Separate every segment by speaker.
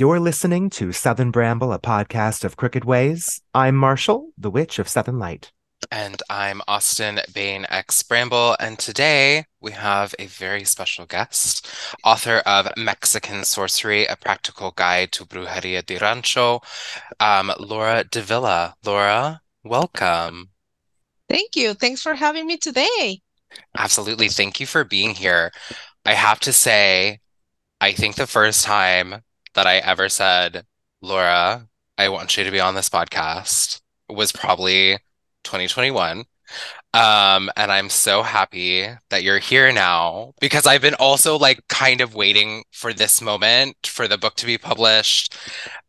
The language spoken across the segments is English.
Speaker 1: You're listening to Southern Bramble, a podcast of crooked ways. I'm Marshall, the Witch of Southern Light.
Speaker 2: And I'm Austin Bain X Bramble. And today we have a very special guest, author of Mexican Sorcery, a practical guide to Brujeria de Rancho, um, Laura Davila. Laura, welcome.
Speaker 3: Thank you. Thanks for having me today.
Speaker 2: Absolutely. Thank you for being here. I have to say, I think the first time that I ever said, Laura, I want you to be on this podcast was probably 2021. Um, and I'm so happy that you're here now because I've been also like kind of waiting for this moment for the book to be published.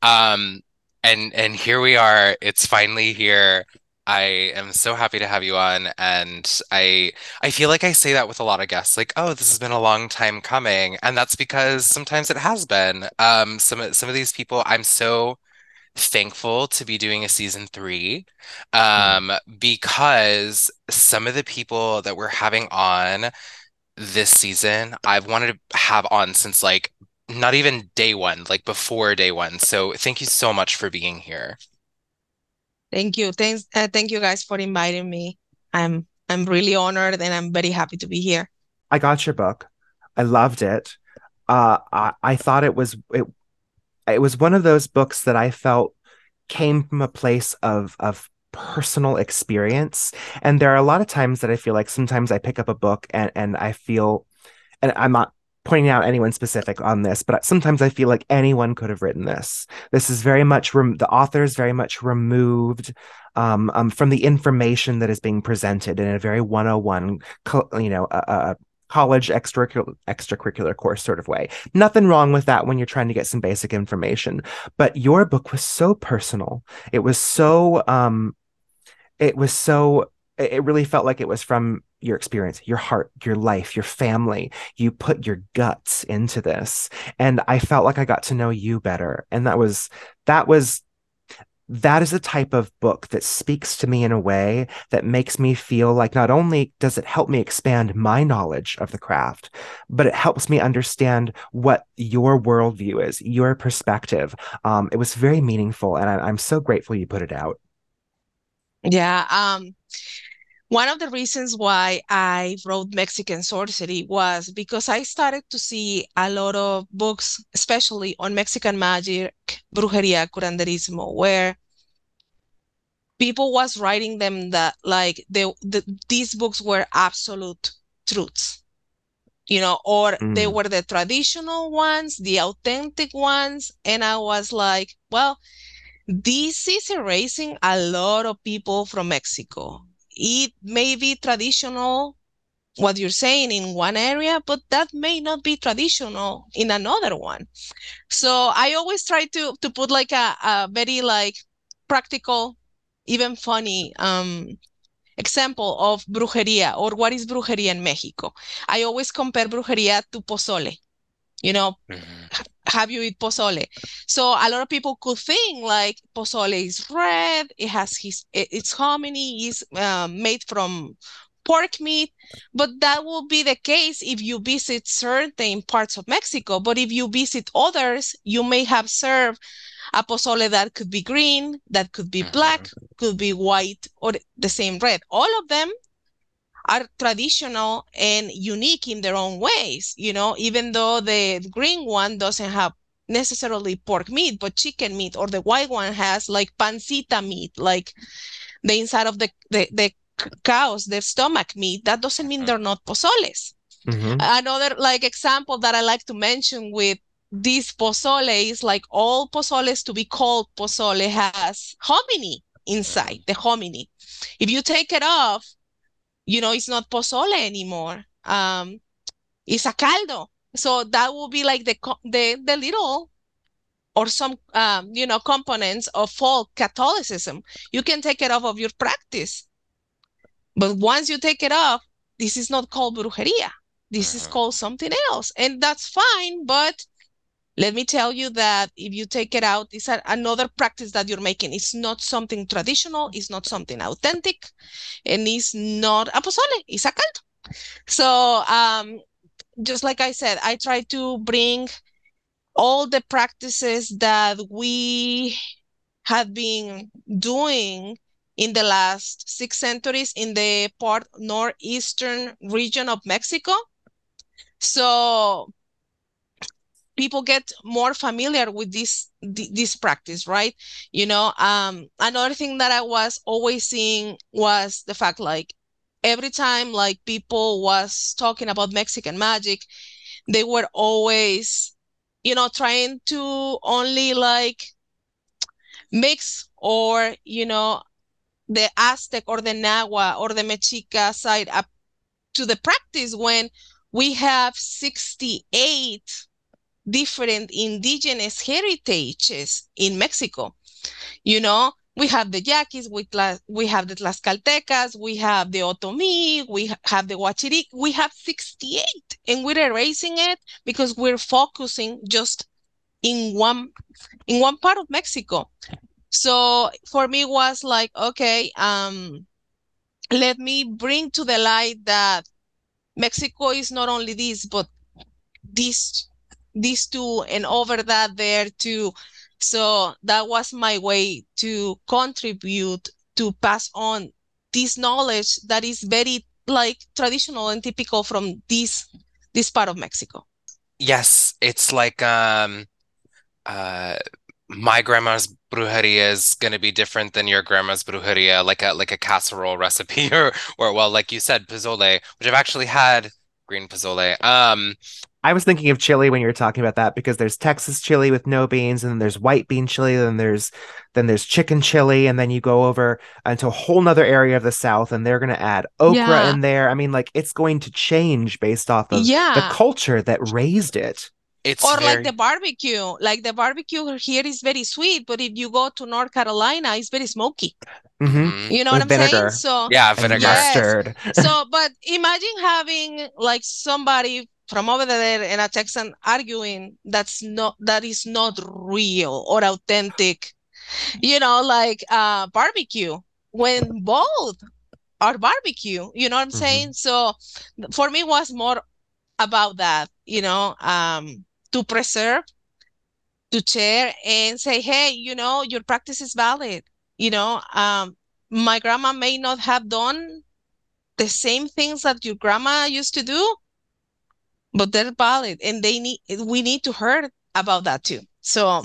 Speaker 2: Um, and and here we are. It's finally here. I am so happy to have you on and I I feel like I say that with a lot of guests like oh this has been a long time coming and that's because sometimes it has been. Um some some of these people I'm so thankful to be doing a season 3 um mm. because some of the people that we're having on this season I've wanted to have on since like not even day 1 like before day 1 so thank you so much for being here
Speaker 3: Thank you. Thanks. Uh, thank you guys for inviting me. I'm I'm really honored and I'm very happy to be here.
Speaker 1: I got your book. I loved it. Uh, I, I thought it was it. It was one of those books that I felt came from a place of of personal experience. And there are a lot of times that I feel like sometimes I pick up a book and and I feel, and I'm not pointing out anyone specific on this, but sometimes I feel like anyone could have written this. This is very much rem- the author is very much removed um, um, from the information that is being presented in a very 101, co- you know, a, a college extracurricular extracurricular course sort of way. Nothing wrong with that when you're trying to get some basic information. But your book was so personal. It was so um, it was so it really felt like it was from your experience, your heart, your life, your family. You put your guts into this. And I felt like I got to know you better. And that was, that was, that is a type of book that speaks to me in a way that makes me feel like not only does it help me expand my knowledge of the craft, but it helps me understand what your worldview is, your perspective. Um, it was very meaningful, and I, I'm so grateful you put it out.
Speaker 3: Yeah. Um, one of the reasons why I wrote Mexican Sorcery was because I started to see a lot of books, especially on Mexican magic, brujeria, curanderismo, where people was writing them that like they, the, these books were absolute truths you know or mm. they were the traditional ones the authentic ones and i was like well this is erasing a lot of people from mexico it may be traditional what you're saying in one area, but that may not be traditional in another one. So I always try to to put like a, a very like practical, even funny um example of brujeria or what is brujeria in Mexico. I always compare brujeria to pozole. You know, mm-hmm. Have you eat pozole? So a lot of people could think like pozole is red, it has his its hominy is uh, made from pork meat, but that will be the case if you visit certain parts of Mexico. But if you visit others, you may have served a pozole that could be green, that could be black, mm-hmm. could be white, or the same red. All of them are traditional and unique in their own ways. You know, even though the green one doesn't have necessarily pork meat, but chicken meat, or the white one has like pancita meat, like the inside of the, the, the cows, their stomach meat. That doesn't mean they're not pozoles. Mm-hmm. Another like example that I like to mention with these pozole is like all pozoles to be called pozole has hominy inside the hominy. If you take it off, you know, it's not pozole anymore. Um, it's a caldo. So that will be like the the the little or some um, you know components of folk Catholicism. You can take it off of your practice, but once you take it off, this is not called brujeria. This is uh-huh. called something else, and that's fine. But let me tell you that if you take it out, it's a, another practice that you're making. It's not something traditional, it's not something authentic, and it's not a pozole, it's a caldo. So, um, just like I said, I try to bring all the practices that we have been doing in the last six centuries in the part northeastern region of Mexico. So people get more familiar with this this practice right? You know um another thing that i was always seeing was the fact like every time like people was talking about mexican magic they were always you know trying to only like mix or you know the aztec or the nahua or the mexica side up to the practice when we have 68 different indigenous heritages in Mexico. You know, we have the Yaquis, we, we have the Tlaxcaltecas, we have the Otomi, we have the Huachirik, we have 68, and we're erasing it because we're focusing just in one in one part of Mexico. So for me was like, okay, um, let me bring to the light that Mexico is not only this, but this these two and over that there too. So that was my way to contribute to pass on this knowledge that is very like traditional and typical from this this part of Mexico.
Speaker 2: Yes, it's like um uh my grandma's brujeria is going to be different than your grandma's brujeria like a like a casserole recipe or or well like you said pozole which I've actually had green pozole um
Speaker 1: I was thinking of chili when you were talking about that because there's Texas chili with no beans, and then there's white bean chili, then there's then there's chicken chili, and then you go over into a whole nother area of the South, and they're gonna add okra yeah. in there. I mean, like it's going to change based off of yeah. the culture that raised it.
Speaker 3: It's or very... like the barbecue. Like the barbecue here is very sweet, but if you go to North Carolina, it's very smoky. Mm-hmm. You know with what I'm vinegar. saying? So
Speaker 2: yeah, vinegar, yes.
Speaker 1: mustard.
Speaker 3: so, but imagine having like somebody from over there and a Texan arguing that's not that is not real or authentic. You know, like uh barbecue when both are barbecue. You know what I'm mm-hmm. saying? So for me was more about that, you know, um to preserve, to share and say, hey, you know, your practice is valid. You know, um my grandma may not have done the same things that your grandma used to do, but they're valid and they need we need to hear about that too so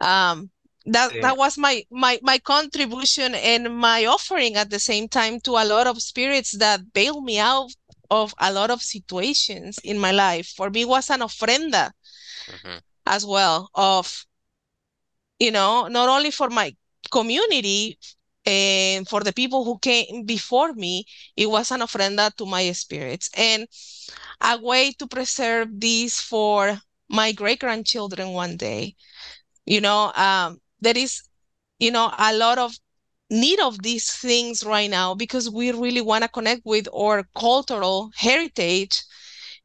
Speaker 3: um that yeah. that was my my my contribution and my offering at the same time to a lot of spirits that bailed me out of a lot of situations in my life for me was an ofrenda mm-hmm. as well of you know not only for my community and for the people who came before me it was an ofrenda to my spirits and a way to preserve this for my great grandchildren one day. You know, um, there is, you know, a lot of need of these things right now because we really want to connect with our cultural heritage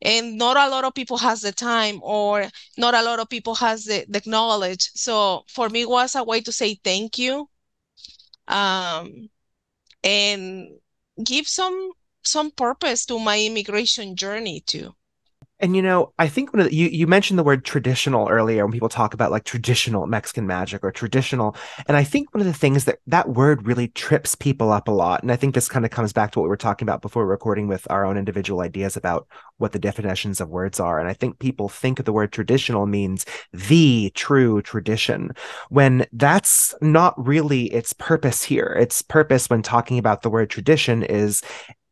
Speaker 3: and not a lot of people has the time or not a lot of people has the, the knowledge so for me was a way to say thank you um, and give some some purpose to my immigration journey too.
Speaker 1: And you know, I think one of the, you you mentioned the word traditional earlier when people talk about like traditional Mexican magic or traditional, and I think one of the things that that word really trips people up a lot, and I think this kind of comes back to what we were talking about before recording with our own individual ideas about what the definitions of words are, and I think people think the word traditional means the true tradition, when that's not really its purpose here. Its purpose when talking about the word tradition is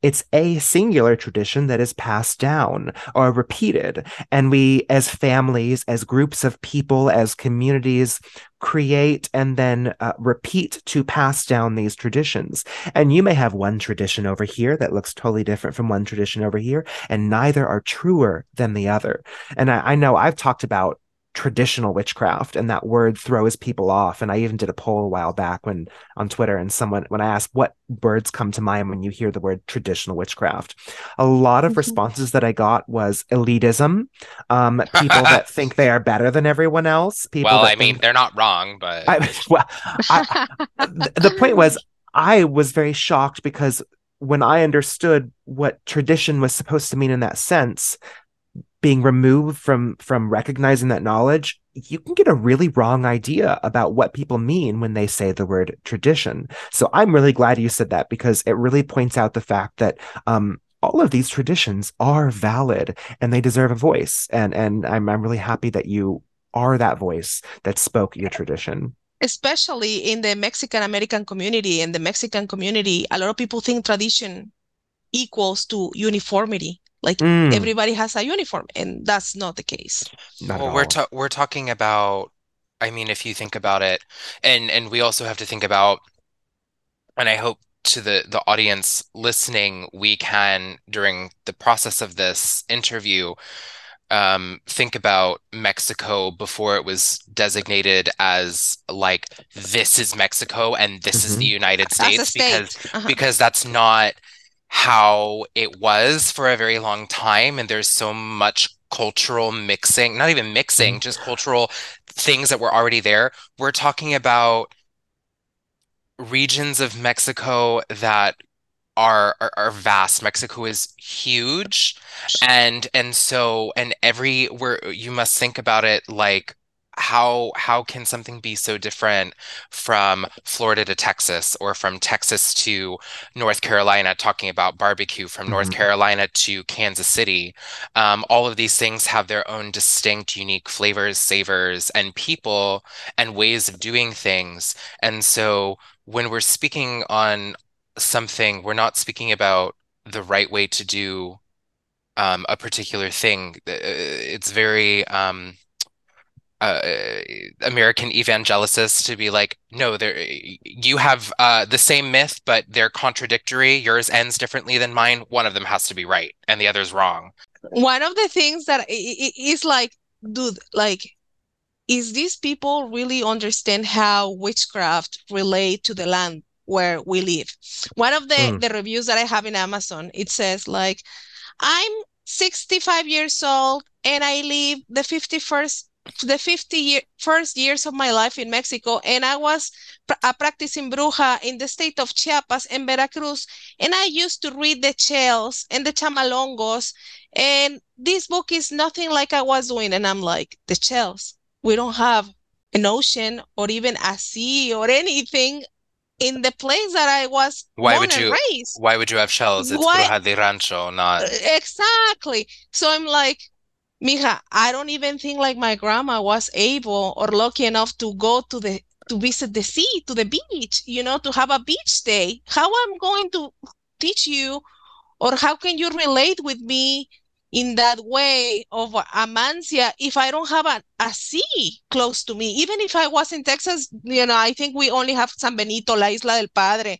Speaker 1: it's a singular tradition that is passed down or repeated. And we, as families, as groups of people, as communities, create and then uh, repeat to pass down these traditions. And you may have one tradition over here that looks totally different from one tradition over here, and neither are truer than the other. And I, I know I've talked about traditional witchcraft and that word throws people off and i even did a poll a while back when on twitter and someone when i asked what words come to mind when you hear the word traditional witchcraft a lot of mm-hmm. responses that i got was elitism um, people that think they are better than everyone else people
Speaker 2: well
Speaker 1: i
Speaker 2: mean they're not wrong but
Speaker 1: I, well I, the point was i was very shocked because when i understood what tradition was supposed to mean in that sense being removed from from recognizing that knowledge you can get a really wrong idea about what people mean when they say the word tradition. So i'm really glad you said that because it really points out the fact that um, all of these traditions are valid and they deserve a voice. And and i'm, I'm really happy that you are that voice that spoke your tradition.
Speaker 3: Especially in the mexican american community. In the mexican community a lot of people think tradition equals to uniformity like
Speaker 1: Mm,
Speaker 3: everybody has a uniform, and that's not the case.
Speaker 1: not
Speaker 2: Well, we're ta we're talking about, I mean, if you think about it, and and we also have to think about, and I hope to the the audience listening, we can during the process of this interview, um, think about Mexico before it was designated as like this is Mexico and this is the United States because.
Speaker 3: Uh-huh.
Speaker 2: because that's not how it was for a very long time, and there's so much cultural mixing, not even mixing, just mm-hmm. cultural things that were already there. We're talking about regions of Mexico that are, are are vast. Mexico is huge, and and so and every where you must think about it like how how can something be so different from Florida to Texas or from Texas to North Carolina, talking about barbecue from North
Speaker 1: hmm
Speaker 2: Carolina to Kansas City. Um, all of these things have their own distinct, unique flavors, savors, and people and ways of doing things. And so when we're speaking on something, we're not speaking about the right way to do um, a particular thing. Uh, It's very um, uh, American evangelicists to be like, no, there you have uh, the same myth, but they're contradictory. Yours ends differently than mine. One of them has to be right, and the other's wrong.
Speaker 3: One of the things that i- i- like, dude, like, is these people really understand how witchcraft relate to the land where we live? One of the
Speaker 1: Mm,
Speaker 3: the reviews that I have in Amazon, it says like, I'm 65 years old and I live the 51st the 50 year, first years of my life in Mexico and I was pr- a practicing bruja in the state of Chiapas and Veracruz and I used to read the chels and the chamalongos and this book is nothing like I was doing and I'm like the chels we don't have an ocean or even a sea or anything in the place that I was
Speaker 2: Why
Speaker 3: born
Speaker 2: would
Speaker 3: and
Speaker 2: you?
Speaker 3: raised
Speaker 2: Why would you have shells? It's
Speaker 3: why
Speaker 2: Bruja de Rancho, not.
Speaker 3: Exactly. So I'm like, Mija, I don't even think like my grandma was able or lucky enough to go to the to visit the sea, to the beach, you know, to have a beach day. How I'm going to teach you or how can you relate with me in that way of Amancia if I don't have a, a sea close to me? Even if I was in Texas, you know, I think we only have San Benito, La Isla del Padre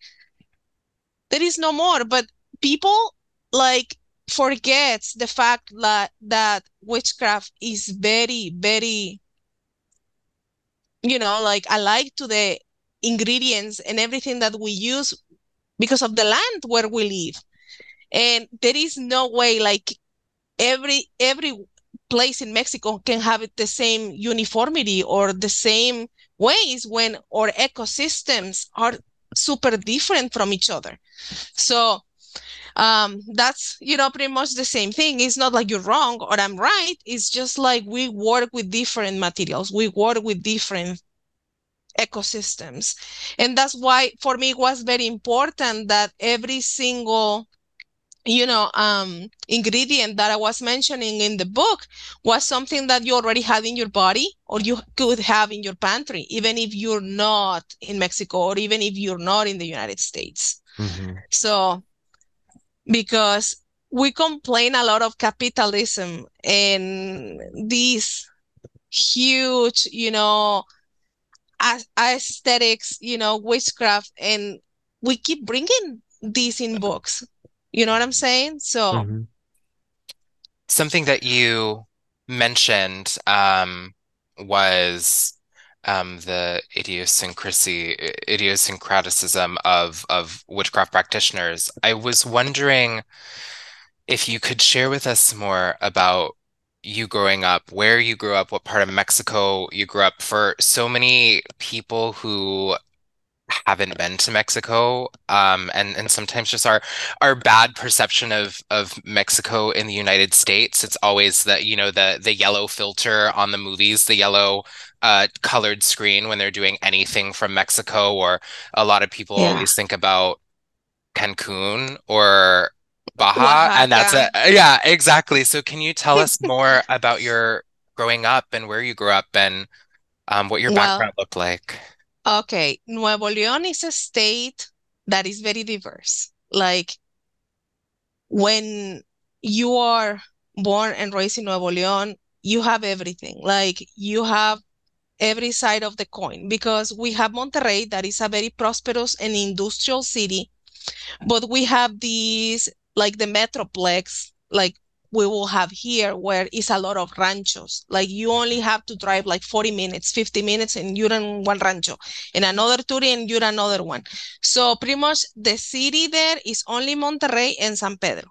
Speaker 3: there is no more but people like forgets the fact that that witchcraft is very very you know like alike to the ingredients and everything that we use because of the land where we live. And there is no way like every every place in Mexico can have the same uniformity or the same ways when our ecosystems are super different from each other. So um that's you know pretty much the same thing. It's not like you're wrong or i'm right. It's just like we work with different materials. We work with different ecosystems. And that's why for me it was very important that every single you know um ingredient that i was mentioning in the book was something that you already had in your body or you could have in your pantry even if you're not in mexico or even if you're not in the united states.
Speaker 1: Hmm
Speaker 3: so because we complain a lot of capitalism and these huge, you know, aesthetics, you know, witchcraft, and we keep bringing these in books. You know what I'm saying? So,
Speaker 1: hmm
Speaker 2: Something that you mentioned um, was um, the idiosyncrasy, idiosyncraticism of of witchcraft practitioners. I was wondering if you could share with us more about you growing up, where you grew up, what part of Mexico you grew up. For so many people who haven't been to Mexico, um, and and sometimes just our our bad perception of of Mexico in the United States. It's always the you know the the yellow filter on the movies, the yellow uh, colored screen when they're doing anything from Mexico, or a lot of people
Speaker 3: Yeah.
Speaker 2: always think about Cancun or Baja, and that's it. Yeah, exactly. So can you tell us more about your growing up and where you grew up and um, what your
Speaker 3: Well,
Speaker 2: background looked like?
Speaker 3: Okay, Nuevo León is a state that is very diverse. Like when you are born and raised in Nuevo León, you have everything. Like you have every side of the coin because we have Monterrey that is a very prosperous and industrial city, but we have these like the Metroplex, like we will have here where it's a lot of ranchos. Like you only have to drive like 40 minutes, 50 minutes, and you're in one rancho, and another 30, and you're another one. So pretty much the city there is only Monterrey and San Pedro.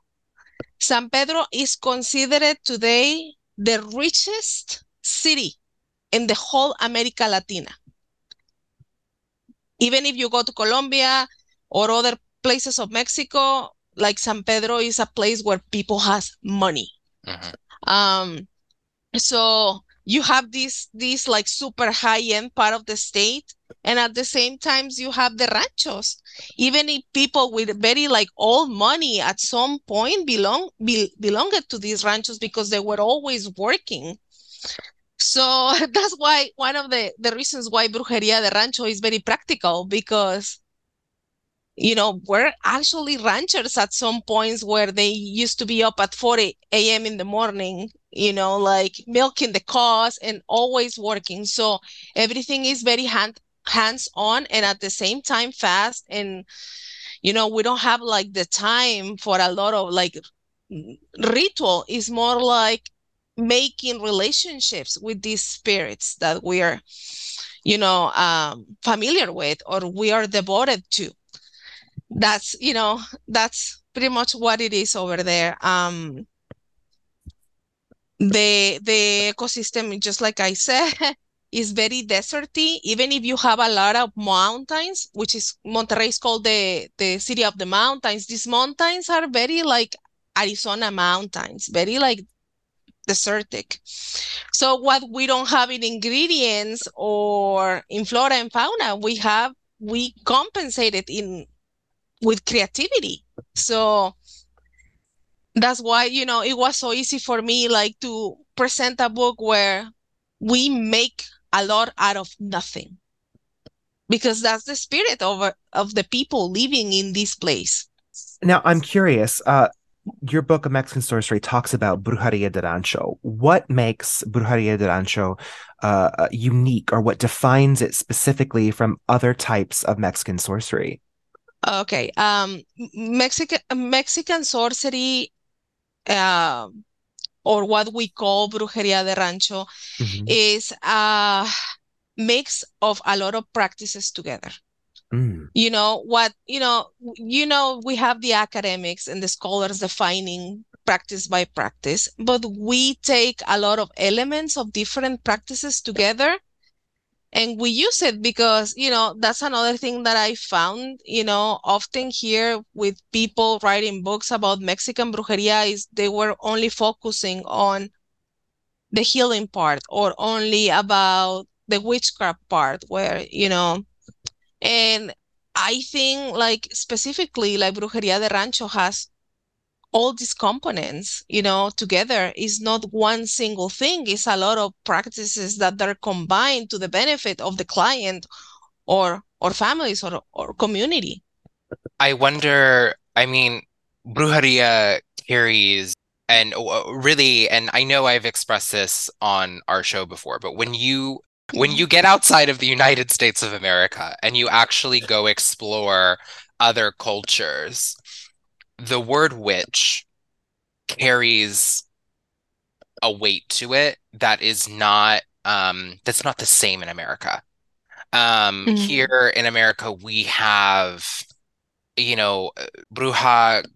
Speaker 3: San Pedro is considered today the richest city in the whole America Latina. Even if you go to Colombia or other places of Mexico, like San Pedro is a place where people has money.
Speaker 2: Mhm.
Speaker 3: Um, so you have this this like super high end part of the state, and at the same times you have the ranchos. Even if people with very like old money at some point belong be, belonged to these ranchos because they were always working. So that's why one of the the reasons why Brujeria de Rancho is very practical because you know, we're actually ranchers at some points where they used to be up at 4 a.m. in the morning, you know, like milking the cows and always working. So everything is very hand hands on and at the same time fast. And, you know, we don't have like the time for a lot of like ritual. It's more like making relationships with these spirits that we are, you know, um, familiar with or we are devoted to. That's you know that's pretty much what it is over there. Um the the ecosystem just like i said is very deserty. Even if you have a lot of mountains which is monterrey is called the the city of the mountains these mountains are very like arizona mountains very like desertic so what we don't have in ingredients or in flora and fauna we have we compensate it in with creativity. So that's why, you know, it was so easy for me like to present a book where we make a lot out of nothing. Because that's the spirit of of the people living in this place.
Speaker 1: Now, I'm curious. Uh, your book, A Mexican Sorcery, talks about Brujeria de Rancho. What makes Brujeria de Rancho uh, unique, or what defines it specifically from other types of Mexican sorcery?
Speaker 3: Okay. Um, Mexican Mexican sorcery, uh, or what we call brujería de rancho,
Speaker 1: Mhm.
Speaker 3: is a mix of a lot of practices together.
Speaker 1: Mm.
Speaker 3: You know what? You know, you know, we have the academics and the scholars defining practice by practice, but we take a lot of elements of different practices together and we use it because you know that's another thing that i found you know often here with people writing books about mexican brujeria is they were only focusing on the healing part or only about the witchcraft part where you know and i think like specifically like brujeria de rancho has all these components, you know, together is not one single thing. It's a lot of practices that are combined to the benefit of the client or or families or or community.
Speaker 2: I wonder, I mean, brujeria carries and really, and I know I've expressed this on our show before, but when you when you get outside of the United States of America and you actually go explore other cultures, the word witch carries a weight to it that is not um that's not the same in America. Um
Speaker 3: Mhm.
Speaker 2: here in America we have you know bruja uh,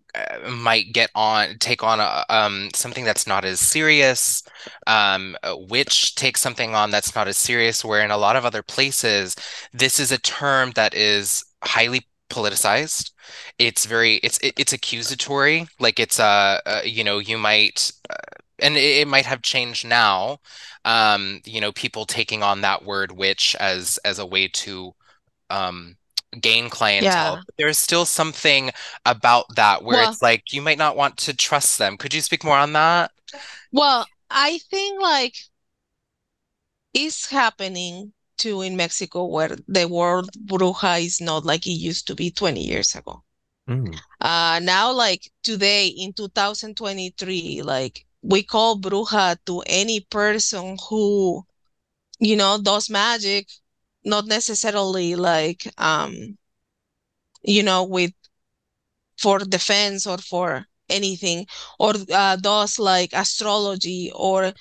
Speaker 2: might get on take on a, um something that's not as serious um witch takes something on that's not as serious where in a lot of other places this is a term that is highly politicized. It's very it's it, it's accusatory. Like it's uh, uh you know you might uh, and it, it might have changed now um you know people taking on that word witch as as a way to um gain clientele.
Speaker 3: Yeah.
Speaker 2: There's still something about that where
Speaker 3: Well-
Speaker 2: it's like you might not want to trust them. Could you speak more on that?
Speaker 3: Well, I think like it's happening too in Mexico where the word bruja is not like it used to be 20 years ago.
Speaker 1: Mm.
Speaker 3: Uh, now, like today in 2023, like we call bruja to any person who, you know, does magic, not necessarily like, um, you know, with for defense or for anything, or uh, does like astrology or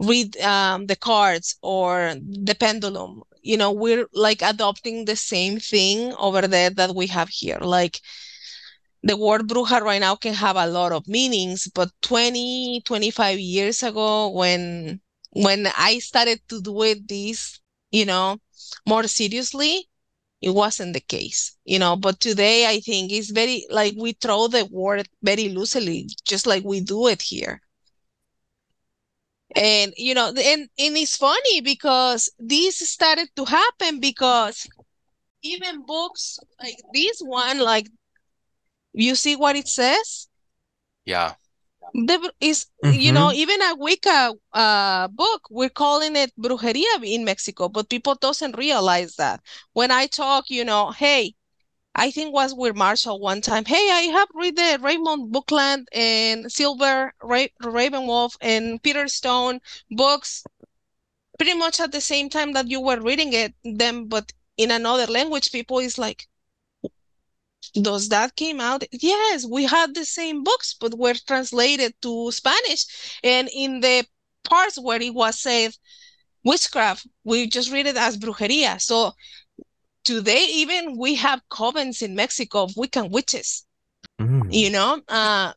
Speaker 3: read um, the cards or the pendulum. You know, we're like adopting the same thing over there that we have here. Like the word bruja right now can have a lot of meanings, but 20, 25 years ago when when I started to do it this, you know, more seriously, it wasn't the case, you know. But today I think it's very like we throw the word very loosely, just like we do it here. And you know, and and it's funny because this started to happen because even books like this one, like you see what it says?
Speaker 2: Yeah.
Speaker 3: The is you know
Speaker 1: Mhm.
Speaker 3: even a Wicca uh book we're calling it brujeria in Mexico, but people doesn't realize that. When I talk, you know, hey, I think was with Marshall one time. Hey, I have read the Raymond Buckland and Silver Ra Ravenwolf and Peter Stone books pretty much at the same time that you were reading it them, but in another language. People is like, does that came out? Yes, we had the same books, but were translated to Spanish, and in the parts where it was said witchcraft, we just read it as brujeria. So today, even we have covens in Mexico of Wiccan witches
Speaker 1: Mm.
Speaker 3: you know uh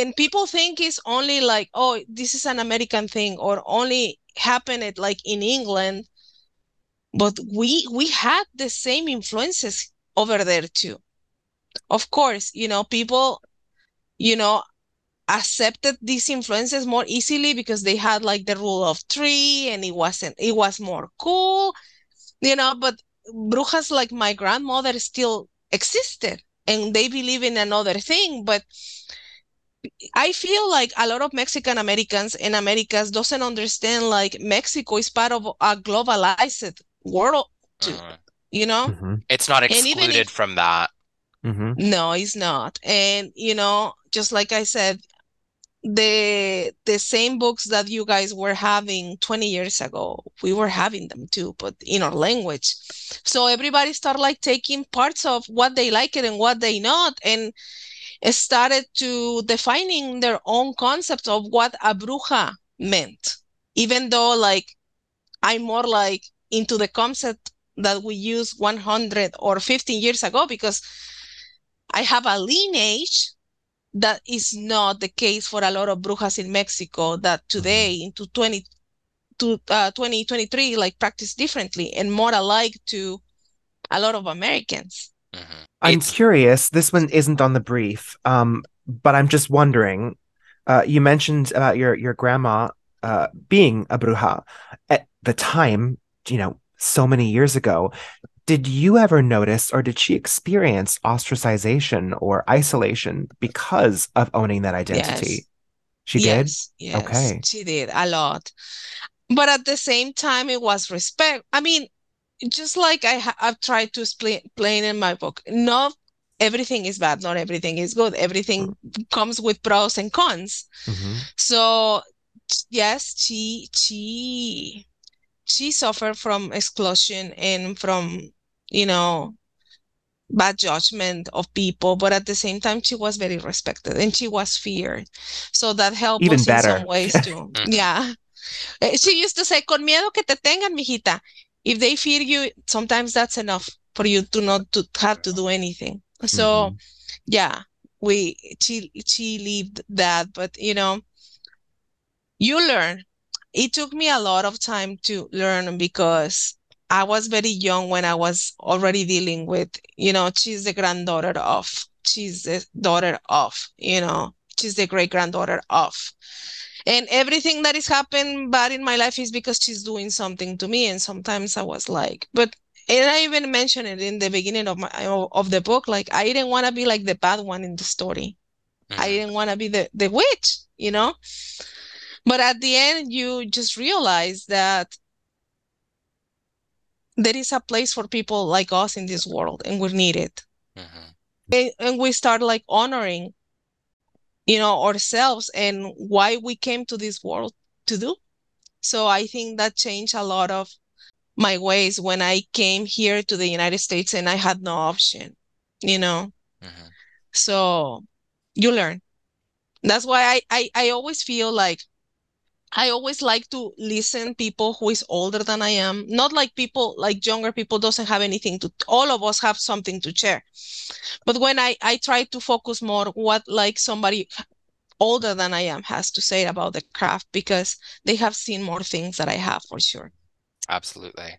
Speaker 3: and people think it's only like oh this is an american thing or only happened it like in england but we we had the same influences over there too of course you know people you know accepted these influences more easily because they had like the rule of three and it wasn't it was more cool you know but brujas like my grandmother still existed and they believe in another thing but i feel like a lot of mexican americans and americans doesn't understand like mexico is part of a globalized world too
Speaker 2: Uh,
Speaker 3: you know
Speaker 1: Mhm.
Speaker 2: it's not excluded
Speaker 3: if-
Speaker 2: from that.
Speaker 1: Mhm.
Speaker 3: no it's not. And you know just like i said the the same books that you guys were having 20 years ago we were having them too but in our language. So everybody started like taking parts of what they like it and what they not and started to defining their own concept of what a bruja meant. Even though like i'm more like into the concept that we used 100 or 15 years ago because i have a lineage that is not the case for a lot of brujas in Mexico that today into 20 to uh, 2023 like practice differently and more alike to a lot of Americans.
Speaker 2: Mhm.
Speaker 1: I'm
Speaker 2: It's-
Speaker 1: curious. This one isn't on the brief, um, but I'm just wondering. Uh, you mentioned about your your grandma uh, being a bruja at the time. You know, so many years ago. Did you ever notice, or did she experience ostracization or isolation because of owning that identity?
Speaker 3: Yes.
Speaker 1: She did.
Speaker 3: Yes, yes,
Speaker 1: Okay.
Speaker 3: she did a lot. But at the same time, it was respect. I mean, just like I ha I've tried to explain, explain in my book, not everything is bad, not everything is good. Everything comes with pros and cons.
Speaker 1: Mhm.
Speaker 3: So yes, she she she suffered from exclusion and from, you know, bad judgment of people, but at the same time she was very respected and she was feared. So that helped
Speaker 1: Even
Speaker 3: us in some ways too.
Speaker 2: Mhm.
Speaker 3: Yeah. Eh, She used to say, con miedo que te tengan, mijita. If they fear you, sometimes that's enough for you to not to have to do anything. So
Speaker 1: Mhm.
Speaker 3: yeah, we she she lived that but you know you learn it took me a lot of time to learn because I was very young when I was already dealing with, you know, she's the granddaughter of, she's the daughter of, you know, she's the great granddaughter of. And everything that is happened bad in my life is because she's doing something to me. And sometimes I was like, but and I even mentioned it in the beginning of my of the book. Like I didn't want to be like the bad one in the story. Mm-hmm. I didn't want to be the the witch, you know. But at the end, you just realize that there is a place for people like us in this world, and we're needed. Mm-hmm. And, and we start like honoring, you know, ourselves and why we came to this world to do. So I think that changed a lot of my ways when I came here to the United States and I had no option, you know. Mm-hmm. So you learn. That's why I, I I always feel like I always like to listen people who is older than I am. Not like people like younger people doesn't have anything to all of us have something to share. But when I I try to focus more what like somebody older than I am has to say about the craft because they have seen more things that I have for sure.
Speaker 2: Absolutely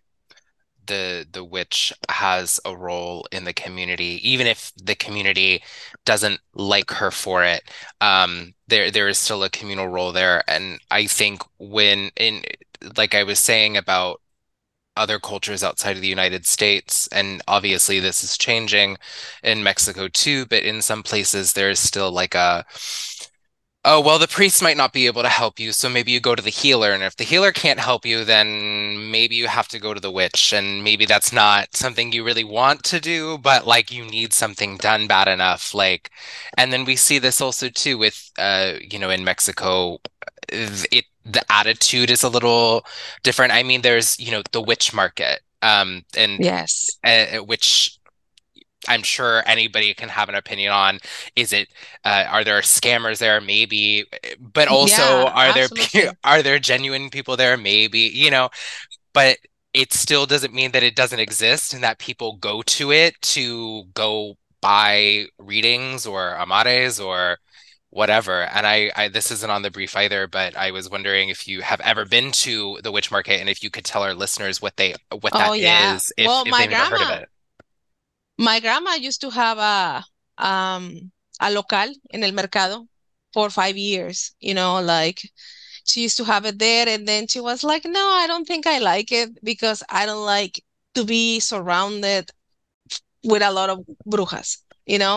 Speaker 2: the the witch has a role in the community even if the community doesn't like her for it. Um there there is still a communal role there. And i think when in like i was saying about other cultures outside of the united states and obviously this is changing in mexico too but in some places there's still like a oh well the priest might not be able to help you so maybe you go to the healer and if the healer can't help you then maybe you have to go to the witch and maybe that's not something you really want to do but like you need something done bad enough like and then we see this also too with uh you know in mexico it the attitude is a little different. I mean there's you know the witch market um and
Speaker 3: yes.
Speaker 2: uh, which I'm sure anybody can have an opinion on. Is it? Uh, are there scammers there? Maybe, but also yeah, are absolutely. there are there genuine people there? Maybe you know, but it still doesn't mean that it doesn't exist and that people go to it to go buy readings or amares or whatever. And I, I this isn't on the brief either, but I was wondering if you have ever been to the witch market and if you could tell our listeners what they what oh, that yeah. is. If,
Speaker 3: well,
Speaker 2: if
Speaker 3: my grandma, my grandma used to have a um a local in el mercado for five years, you know, like she used to have it there and then she was like, no, I don't think I like it because I don't like to be surrounded with a lot of brujas, you know?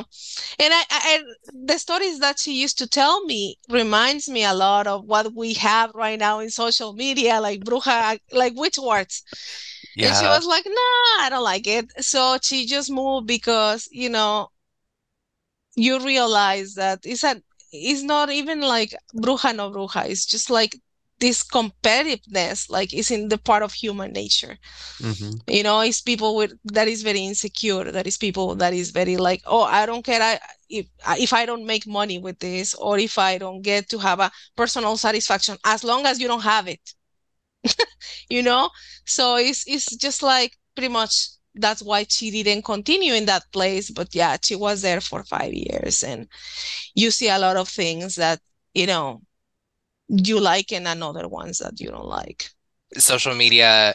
Speaker 3: And I, I the stories that she used to tell me reminds me a lot of what we have right now in social media, like bruja, like witch words yeah. And she was like, no, I don't like it. So she just moved because, you know, you realize that it's a it's not even like bruja no bruja. It's just like this competitiveness, like is in the part of human nature. Mm-hmm. You know, it's people with that is very insecure. That is people that is very like, oh, I don't care. I if if I don't make money with this, or if I don't get to have a personal satisfaction, as long as you don't have it, you know so it's it's just like pretty much that's why she didn't continue in that place but yeah she was there for five years and you see a lot of things that you know you like and another ones that you don't like?
Speaker 2: Social media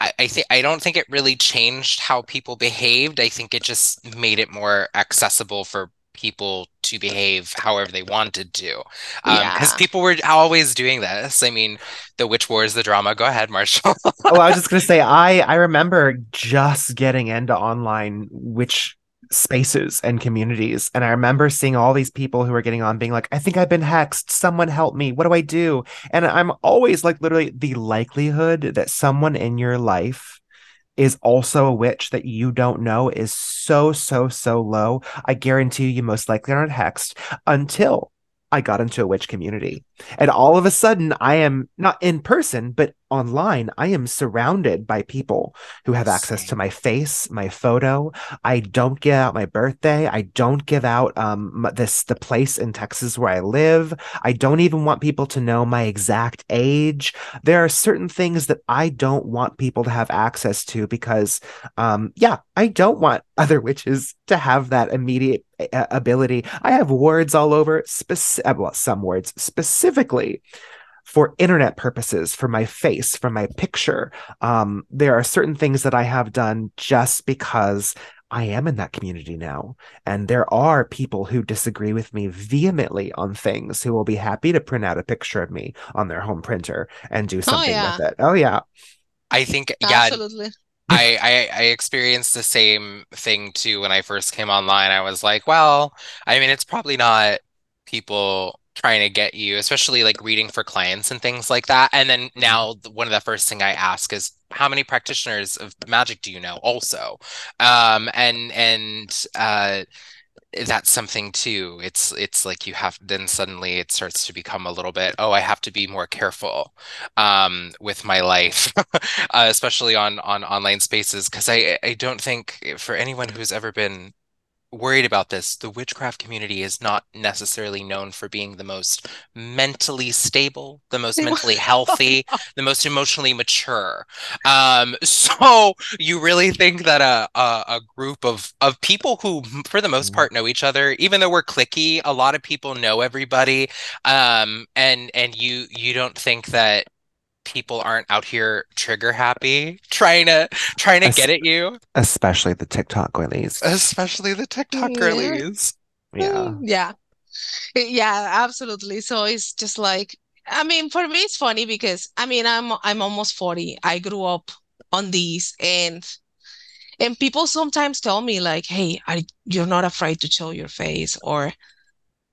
Speaker 2: I, I think I don't think it really changed how people behaved. I think it just made it more accessible for people to behave however they wanted to. Because um, yeah. people were always doing this. I mean the witch wars the drama. Go ahead marshall.
Speaker 1: Oh i was just going to say i i remember just getting into online witch spaces and communities and i remember seeing all these people who were getting on being like i think i've been hexed someone help me what do i do and i'm always like literally the likelihood that someone in your life is also a witch that you don't know is so, so, so low. I guarantee you, you most likely aren't hexed until I got into a witch community. And all of a sudden, I am not in person, but online, I am surrounded by people who have access to my face, my photo. I don't give out my birthday. I don't give out um this the place in Texas where I live. I don't even want people to know my exact age. There are certain things that I don't want people to have access to because um yeah, I don't want other witches to have that immediate uh, ability. I have words all over specific well, some words specifically for internet purposes, for my face, for my picture. Um, there are certain things that I have done just because I am in that community now. And there are people who disagree with me vehemently on things who will be happy to print out a picture of me on their home printer and do something oh, yeah. with it. Oh, yeah.
Speaker 2: I think, yeah. Absolutely. I, I I experienced the same thing too when I first came online. I was like, well, I mean, it's probably not people trying to get you, especially like reading for clients and things like that. And then mm-hmm. now one of the first thing I ask is how many practitioners of magic do you know also? Um, and and uh, that's something too. It's it's like you have then suddenly it starts to become a little bit, oh, I have to be more careful um, with my life, uh, especially on on online spaces because I I don't think for anyone who's ever been worried about this. The witchcraft community is not necessarily known for being the most mentally stable, the most mentally healthy, the most emotionally mature. Um, so you really think that a, a, a group of of people who, for the most mm-hmm. part, know each other, even though we're clicky, a lot of people know everybody. Um, and and you you don't think that people aren't out here trigger happy trying to trying to es- get at you.
Speaker 1: especially the tiktok girlies.
Speaker 2: Especially the tiktok yeah. girlies.
Speaker 1: Yeah. Mm,
Speaker 3: yeah. Yeah absolutely. So it's just like i mean for me it's funny because i mean i'm i'm almost 40 i grew up on these and and people sometimes tell me like hey are, you're not afraid to show your face or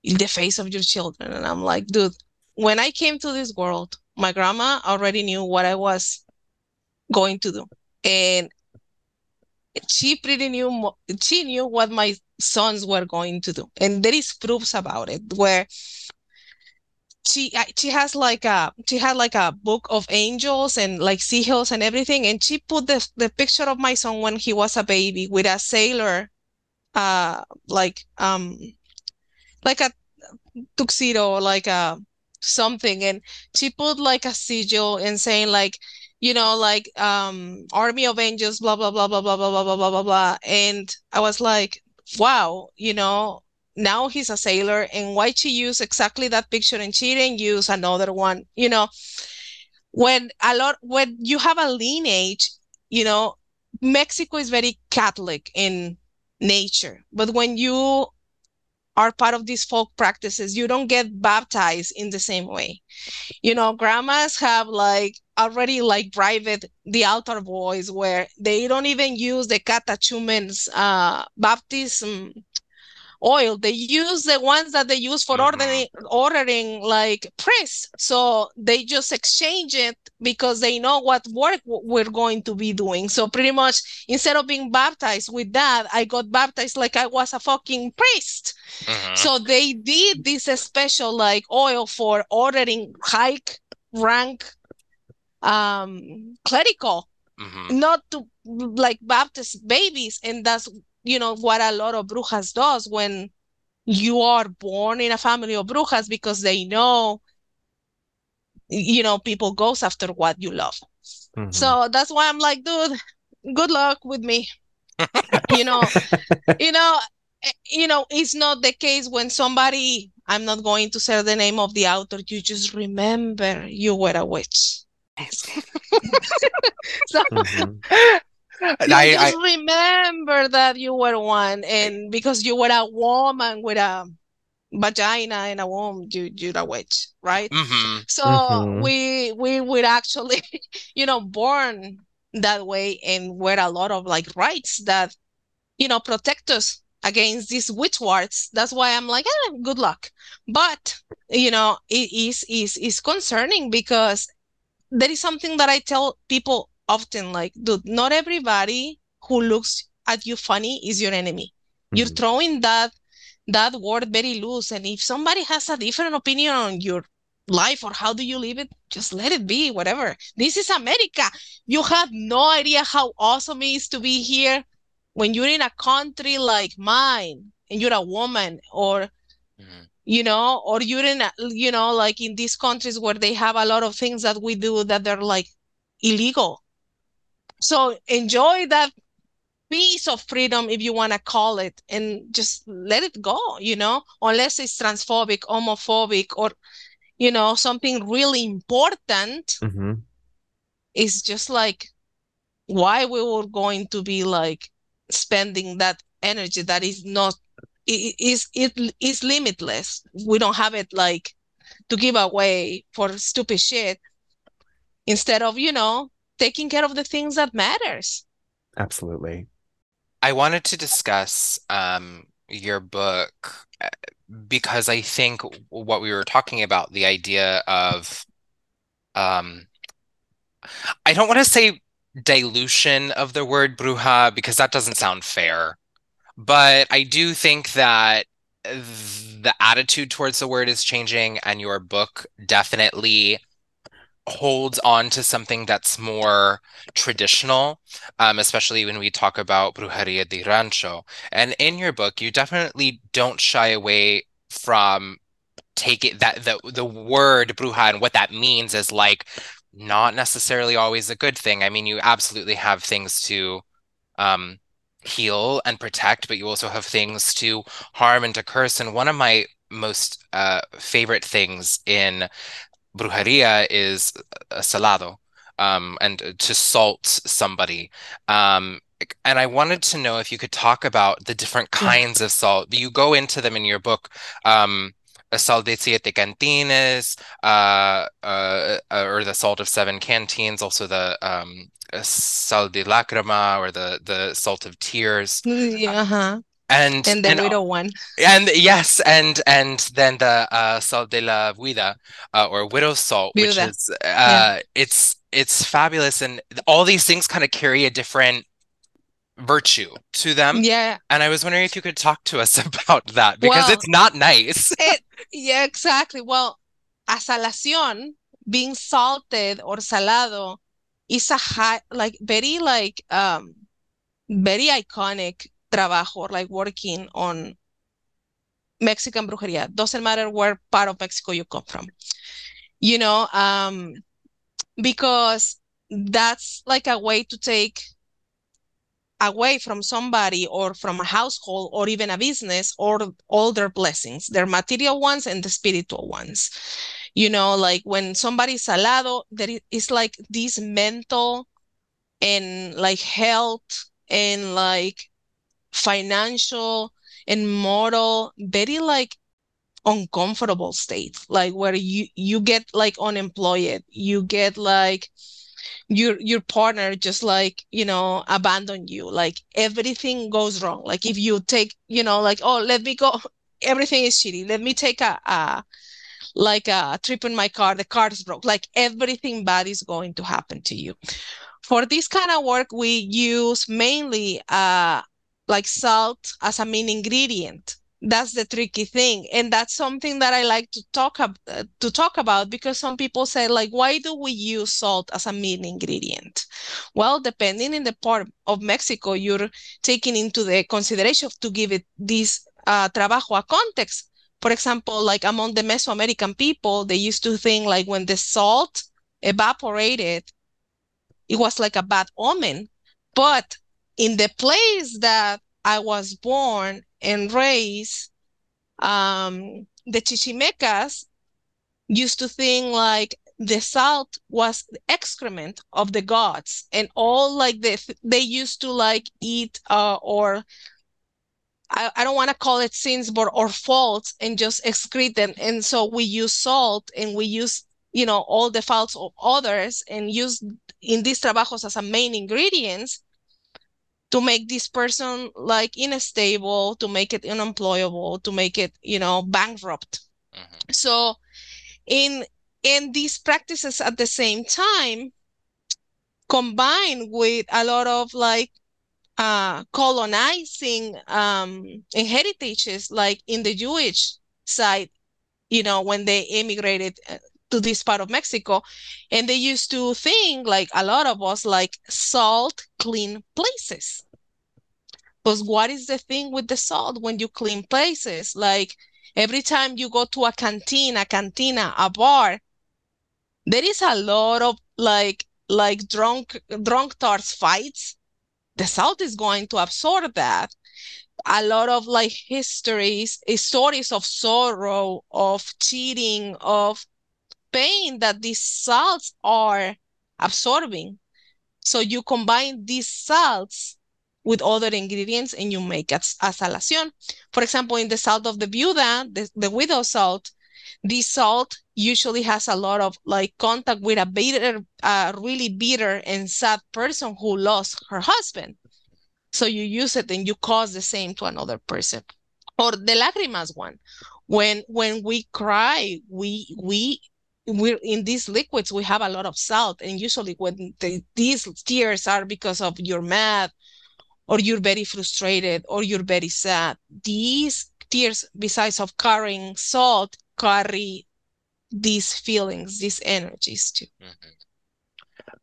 Speaker 3: the face of your children? And i'm like dude when i came to this world my grandma already knew what I was going to do. And she pretty knew she knew what my sons were going to do. And there is proofs about it where she she has like a she had like a book of angels and like seals and everything and she put the the picture of my son when he was a baby with a sailor uh like um like a tuxedo like a something and she put like a sigil and saying like you know like um army of angels blah blah blah blah blah blah blah blah blah blah and i was like wow you know now he's a sailor and why she use exactly that picture and she didn't use another one you know when a lot when you have a lineage you know mexico is very catholic in nature but when you are part of these folk practices. You don't get baptized in the same way. You know grandmas have like already like private the altar boys where they don't even use the catechumens uh baptism oil. They use the ones that they use for mm-hmm. ordering ordering like priests. So they just exchange it because they know what work we're going to be doing. So pretty much instead of being baptized with that, I got baptized like I was a fucking priest. Mm-hmm. So they did this special like oil for ordering high rank um clerical mm-hmm. not to like baptist babies and that's you know what a lot of brujas does when you are born in a family of brujas because they know you know people goes after what you love. Mm-hmm. so that's why i'm like dude good luck with me. You know you know you know it's not the case when somebody i'm not going to say the name of the author you just remember you were a witch. So mm-hmm I, just I, remember that you were one, and because you were a woman with a vagina and a womb, you you're a witch, right? Mm-hmm. So mm-hmm. we we were actually, you know, born that way, and wear a lot of like rights that, you know, protect us against these witch warts. That's why I'm like, eh, good luck. But you know, it is is is concerning because there is something that I tell people often like, dude, not everybody who looks at you funny is your enemy. Mm-hmm. You're throwing that that word very loose. And if somebody has a different opinion on your life or how do you live it just let it be whatever this is america you have no idea how awesome it is to be here when you're in a country like mine and you're a woman or mm-hmm. you know or you're in a, you know like in these countries where they have a lot of things that we do that they're like illegal so enjoy that piece of freedom if you want to call it and just let it go you know? Unless it's transphobic homophobic or you know something really important mm-hmm. it's just like why we were going to be like spending that energy that is not it is it is limitless. We don't have it like to give away for stupid shit. Instead of you know taking care of the things that matters.
Speaker 1: Absolutely.
Speaker 2: I wanted to discuss um your book because I think what we were talking about, the idea of, um, I don't want to say dilution of the word bruja because that doesn't sound fair, but I do think that the attitude towards the word is changing, and your book definitely holds on to something that's more traditional, um, especially when we talk about Brujeria de Rancho. And in your book, you definitely don't shy away from take it that the the word bruja and what that means is like not necessarily always a good thing. I mean, you absolutely have things to um, heal and protect, but you also have things to harm and to curse. And one of my most uh, favorite things in brujeria is a salado, um, and to salt somebody. Um, and I wanted to know if you could talk about the different kinds of salt. You go into them in your book. Um, sal de siete cantinas, uh, uh, or the salt of seven canteens, also the um, sal de lágrima, or the the salt of tears.
Speaker 3: Uh-huh
Speaker 2: and
Speaker 3: and the and, widow one
Speaker 2: and yes and and then the uh salt de la viuda uh, or widow's salt Viuda. which is uh yeah. it's it's fabulous and all these things kind of carry a different virtue to them.
Speaker 3: Yeah.
Speaker 2: And i was wondering if you could talk to us about that because well, it's not nice.
Speaker 3: it, yeah exactly. Well asalación being salted or salado is a high like very like um very iconic trabajo, like working on Mexican brujeria. Doesn't matter where part of Mexico you come from. You know, um, because that's like a way to take away from somebody or from a household or even a business or all their blessings, their material ones and the spiritual ones. You know, like when somebody's salado, there is like this mental and like health and like financial and moral very like uncomfortable state like where you you get like unemployed you get like your your partner just like you know abandon you like everything goes wrong. Like if you take you know like oh let me go everything is shitty. Let me take a, a like a trip in my car. The car is broke. Like everything bad is going to happen to you. For this kind of work we use mainly uh like salt as a main ingredient. That's the tricky thing. And that's something that i like to talk ab- to talk about because some people say like why do we use salt as a main ingredient? Well depending in the part of mexico you're taking into the consideration to give it this uh, trabajo a context. For example like among the mesoamerican people they used to think like when the salt evaporated it was like a bad omen. But in the place that I was born and raised, um, the Chichimecas used to think like the salt was the excrement of the gods and all like the they used to like eat uh, or I, I don't want to call it sins but or faults and just excrete them. And so we use salt and we use you know all the faults of others and use in these trabajos as a main ingredients to make this person like unstable, to make it unemployable, to make it, you know, bankrupt. Mm-hmm. So in in these practices at the same time, combined with a lot of like uh, colonizing um, heritages, like in the Jewish side, you know, when they immigrated uh, to this part of Mexico. And they used to think, like a lot of us, like salt clean places. But what is the thing with the salt when you clean places? Like every time you go to a canteen, a cantina, a bar, there is a lot of like like drunk drunk tarts fights. The salt is going to absorb that a lot of like histories, stories of sorrow, of cheating, of pain that these salts are absorbing. So you combine these salts with other ingredients and you make a, a salación. For example, in the salt of the viuda, the, the widow salt, this salt usually has a lot of like contact with a bitter, a really bitter and sad person who lost her husband. So you use it and you cause the same to another person. Or the lágrimas one. When when we cry, we we we're in these liquids we have a lot of salt and usually when the, these tears are because of you're mad or you're very frustrated or you're very sad these tears besides of carrying salt carry these feelings these energies too
Speaker 2: Mhm.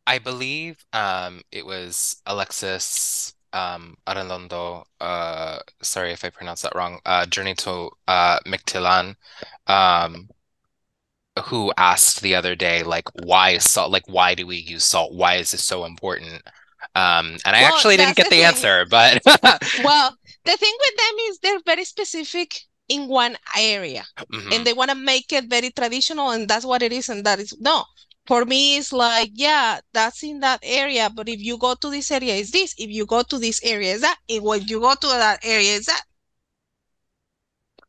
Speaker 2: I believe um it was Alexis um uh sorry if I pronounced that wrong, uh Journey to uh Mictlan, um who asked the other day like why salt like why do we use salt? Why is this so important? Um and I
Speaker 3: Well,
Speaker 2: actually didn't get
Speaker 3: the
Speaker 2: the answer, but
Speaker 3: well the thing with them is they're very specific in one area
Speaker 2: Mhm.
Speaker 3: and they want to make it very traditional and that's what it is and that is no. For me it's like yeah that's in that area but if you go to this area is this. If you go to this area is that. If when you go to that area is that.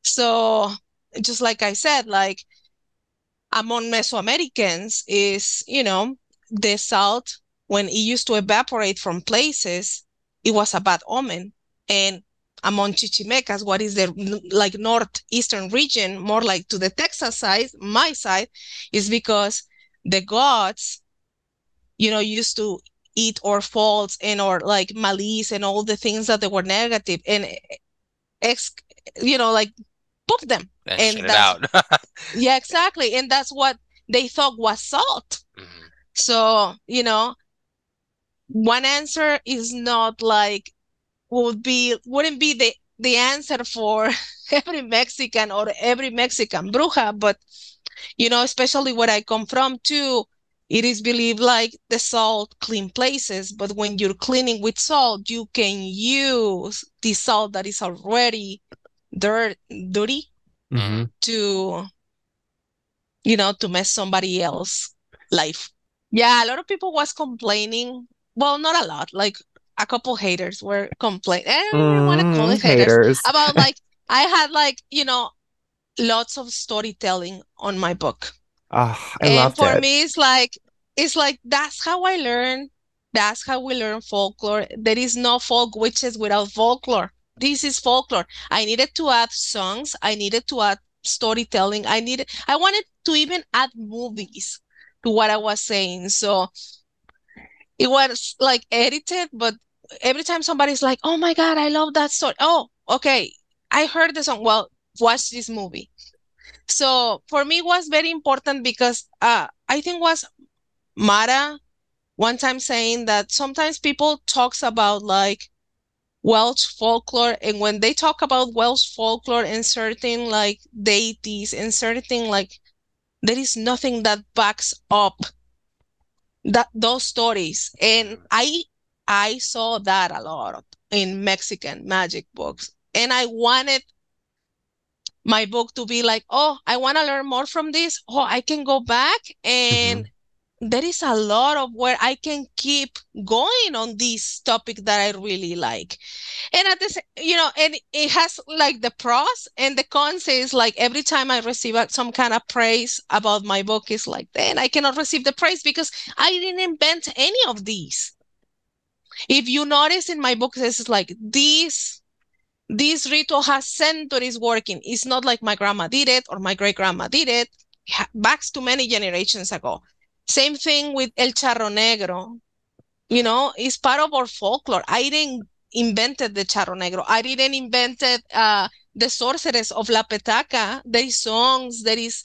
Speaker 3: So just like i said like among mesoamericans is you know the salt when it used to evaporate from places it was a bad omen and among chichimecas what is the like northeastern region more like to the texas side my side is because the gods you know used to eat or faults and or like malice and all the things that they were negative and ex you know like poop them
Speaker 2: And
Speaker 3: and
Speaker 2: shit it out.
Speaker 3: yeah exactly and that's what they thought was salt
Speaker 2: Mhm.
Speaker 3: so, you know, one answer is not like would be wouldn't be the the answer for every Mexican or every Mexican bruja, but you know, especially where I come from too, it is believed like the salt clean places, but when you're cleaning with salt, you can use the salt that is already dirt dirty
Speaker 1: Mhm.
Speaker 3: to you know to mess somebody else life yeah a lot of people was complaining well not a lot. Like a couple haters were complaining i don't want to call
Speaker 1: Mm,
Speaker 3: it haters.
Speaker 1: haters.
Speaker 3: about like i had like you know lots of storytelling on my book.
Speaker 1: Oh, I
Speaker 3: and for
Speaker 1: it.
Speaker 3: me it's like it's like that's how i learn. That's how we learn folklore. There is no folk witches without folklore. This is folklore. I needed to add songs. I needed to add storytelling. I needed i wanted to even add movies to what i was saying. So it was like edited but every time somebody's like oh my god i love that story. Oh okay. I heard the song well watch this movie. So for me it was very important because uh I think was Mara one time saying that sometimes people talks about like Welsh folklore and when they talk about Welsh folklore and certain like deities and certain like there is nothing that backs up that those stories. And I I saw that a lot in Mexican magic books. And I wanted my book to be like, oh, I want to learn more from this. Oh, I can go back and mm-hmm. There is a lot of where I can keep going on this topic that I really like. And at this, you know, and it has like the pros and the cons is like every time I receive uh, some kind of praise about my book is like, then I cannot receive the praise because I didn't invent any of these. If you notice in my book, this is like this this ritual has centuries working. It's not like my grandma did it or my great grandma did it. Ha- Back to many generations ago. Same thing with El Charro Negro. You know, it's part of our folklore. I didn't invented the Charro Negro. I didn't invented uh, the sorceress of La Petaca. There is songs. There is,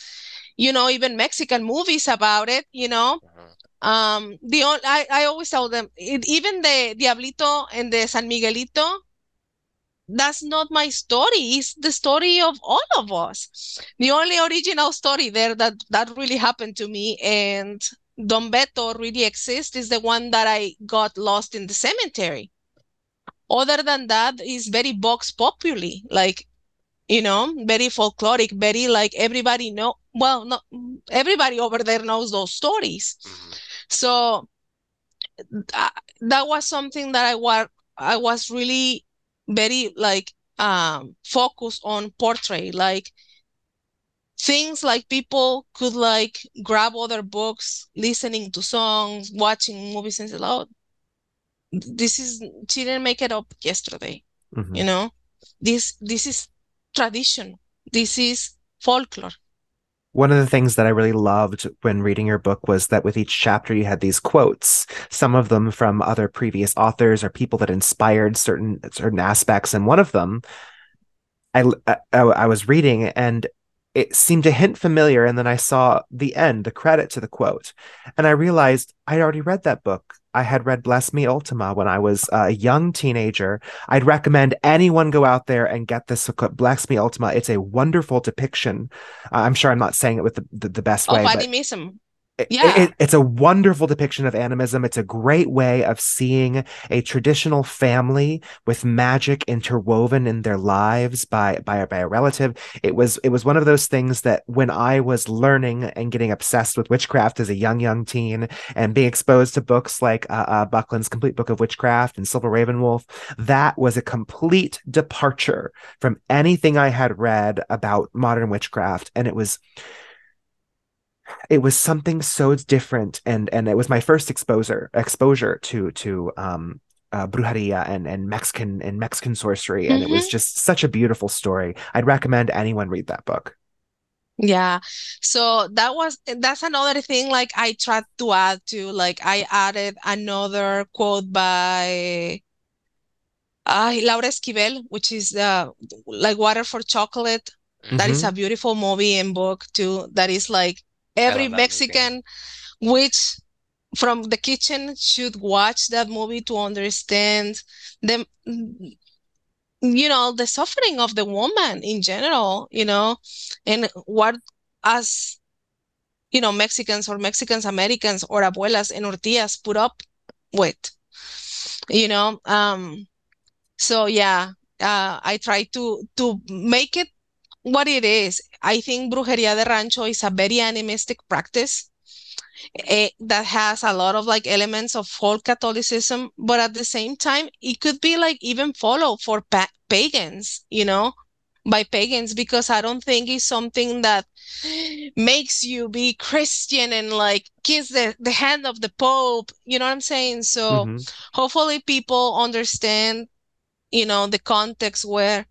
Speaker 3: you know, even Mexican movies about it, you know.
Speaker 2: Mhm.
Speaker 3: Um, the I, I always tell them, it, even the Diablito and the San Miguelito, that's not my story. It's the story of all of us. The only original story there that that really happened to me and Don Beto really exists is the one that I got lost in the cemetery. Other than that, is very vox populi, like you know, very folkloric, very like everybody know. Well, not everybody over there knows those stories.
Speaker 2: Mhm.
Speaker 3: So uh, that was something that I was I was really very like um focused on portrait, like things like people could like grab other books listening to songs watching movies and say oh this is she didn't make it up yesterday
Speaker 1: Mhm.
Speaker 3: you know? This this is tradition. This is folklore
Speaker 1: One of the things that I really loved when reading your book was that with each chapter you had these quotes, some of them from other previous authors or people that inspired certain certain aspects. And one of them, I I, I was reading and it seemed to hint familiar, and then I saw the end, the credit to the quote, and I realized I'd already read that book. I had read Bless Me Ultima when I was a young teenager. I'd recommend anyone go out there and get this book, Bless Me Ultima. It's a wonderful depiction. Uh, I'm sure I'm not saying it with the, the, the best
Speaker 3: of
Speaker 1: way, but
Speaker 3: animism
Speaker 1: it-
Speaker 3: Yeah.
Speaker 1: it- it's a wonderful depiction of animism. It's a great way of seeing a traditional family with magic interwoven in their lives by by, by a relative. It was it was one of those things that when I was learning and getting obsessed with witchcraft as a young young teen and being exposed to books like uh, uh, Buckland's Complete Book of Witchcraft and Silver Ravenwolf, that was a complete departure from anything I had read about modern witchcraft, and it was it was something so different and and it was my first exposure exposure to to um uh, brujeria and and Mexican and Mexican sorcery and it was just such a beautiful story. I'd recommend anyone read that book.
Speaker 3: Yeah. So that was that's another thing like I tried to add to like I added another quote by uh, Laura Esquivel, which is uh, like Water for Chocolate. That is
Speaker 1: Mhm.
Speaker 3: a beautiful movie and book too. That is like every
Speaker 2: love that movie.
Speaker 3: Mexican witch from the kitchen should watch that movie to understand the you know the suffering of the woman in general, you know, and what us you know Mexicans or Mexicans Americans or abuelas and ortillas put up with, you know. Um, so yeah, uh, I try to to make it what it is. I think Brujeria de Rancho is a very animistic practice eh, that has a lot of like elements of folk Catholicism, but at the same time, it could be like even followed for pa pagans, you know, by pagans, because I don't think it's something that makes you be Christian and like kiss the, the hand of the Pope, you know what I'm saying? So
Speaker 1: Mhm.
Speaker 3: hopefully people understand, you know, the context where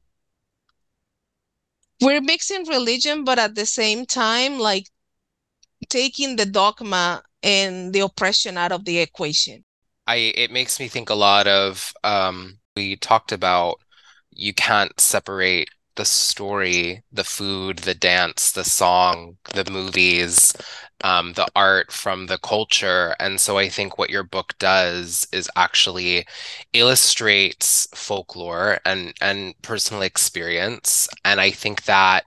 Speaker 3: we're mixing religion, but at the same time, like taking the dogma and the oppression out of the equation.
Speaker 2: I it makes me think a lot of um we talked about you can't separate the story, the food, the dance, the song, the movies, um, the art from the culture. And so I think what your book does is actually illustrates folklore and and personal experience. And I think that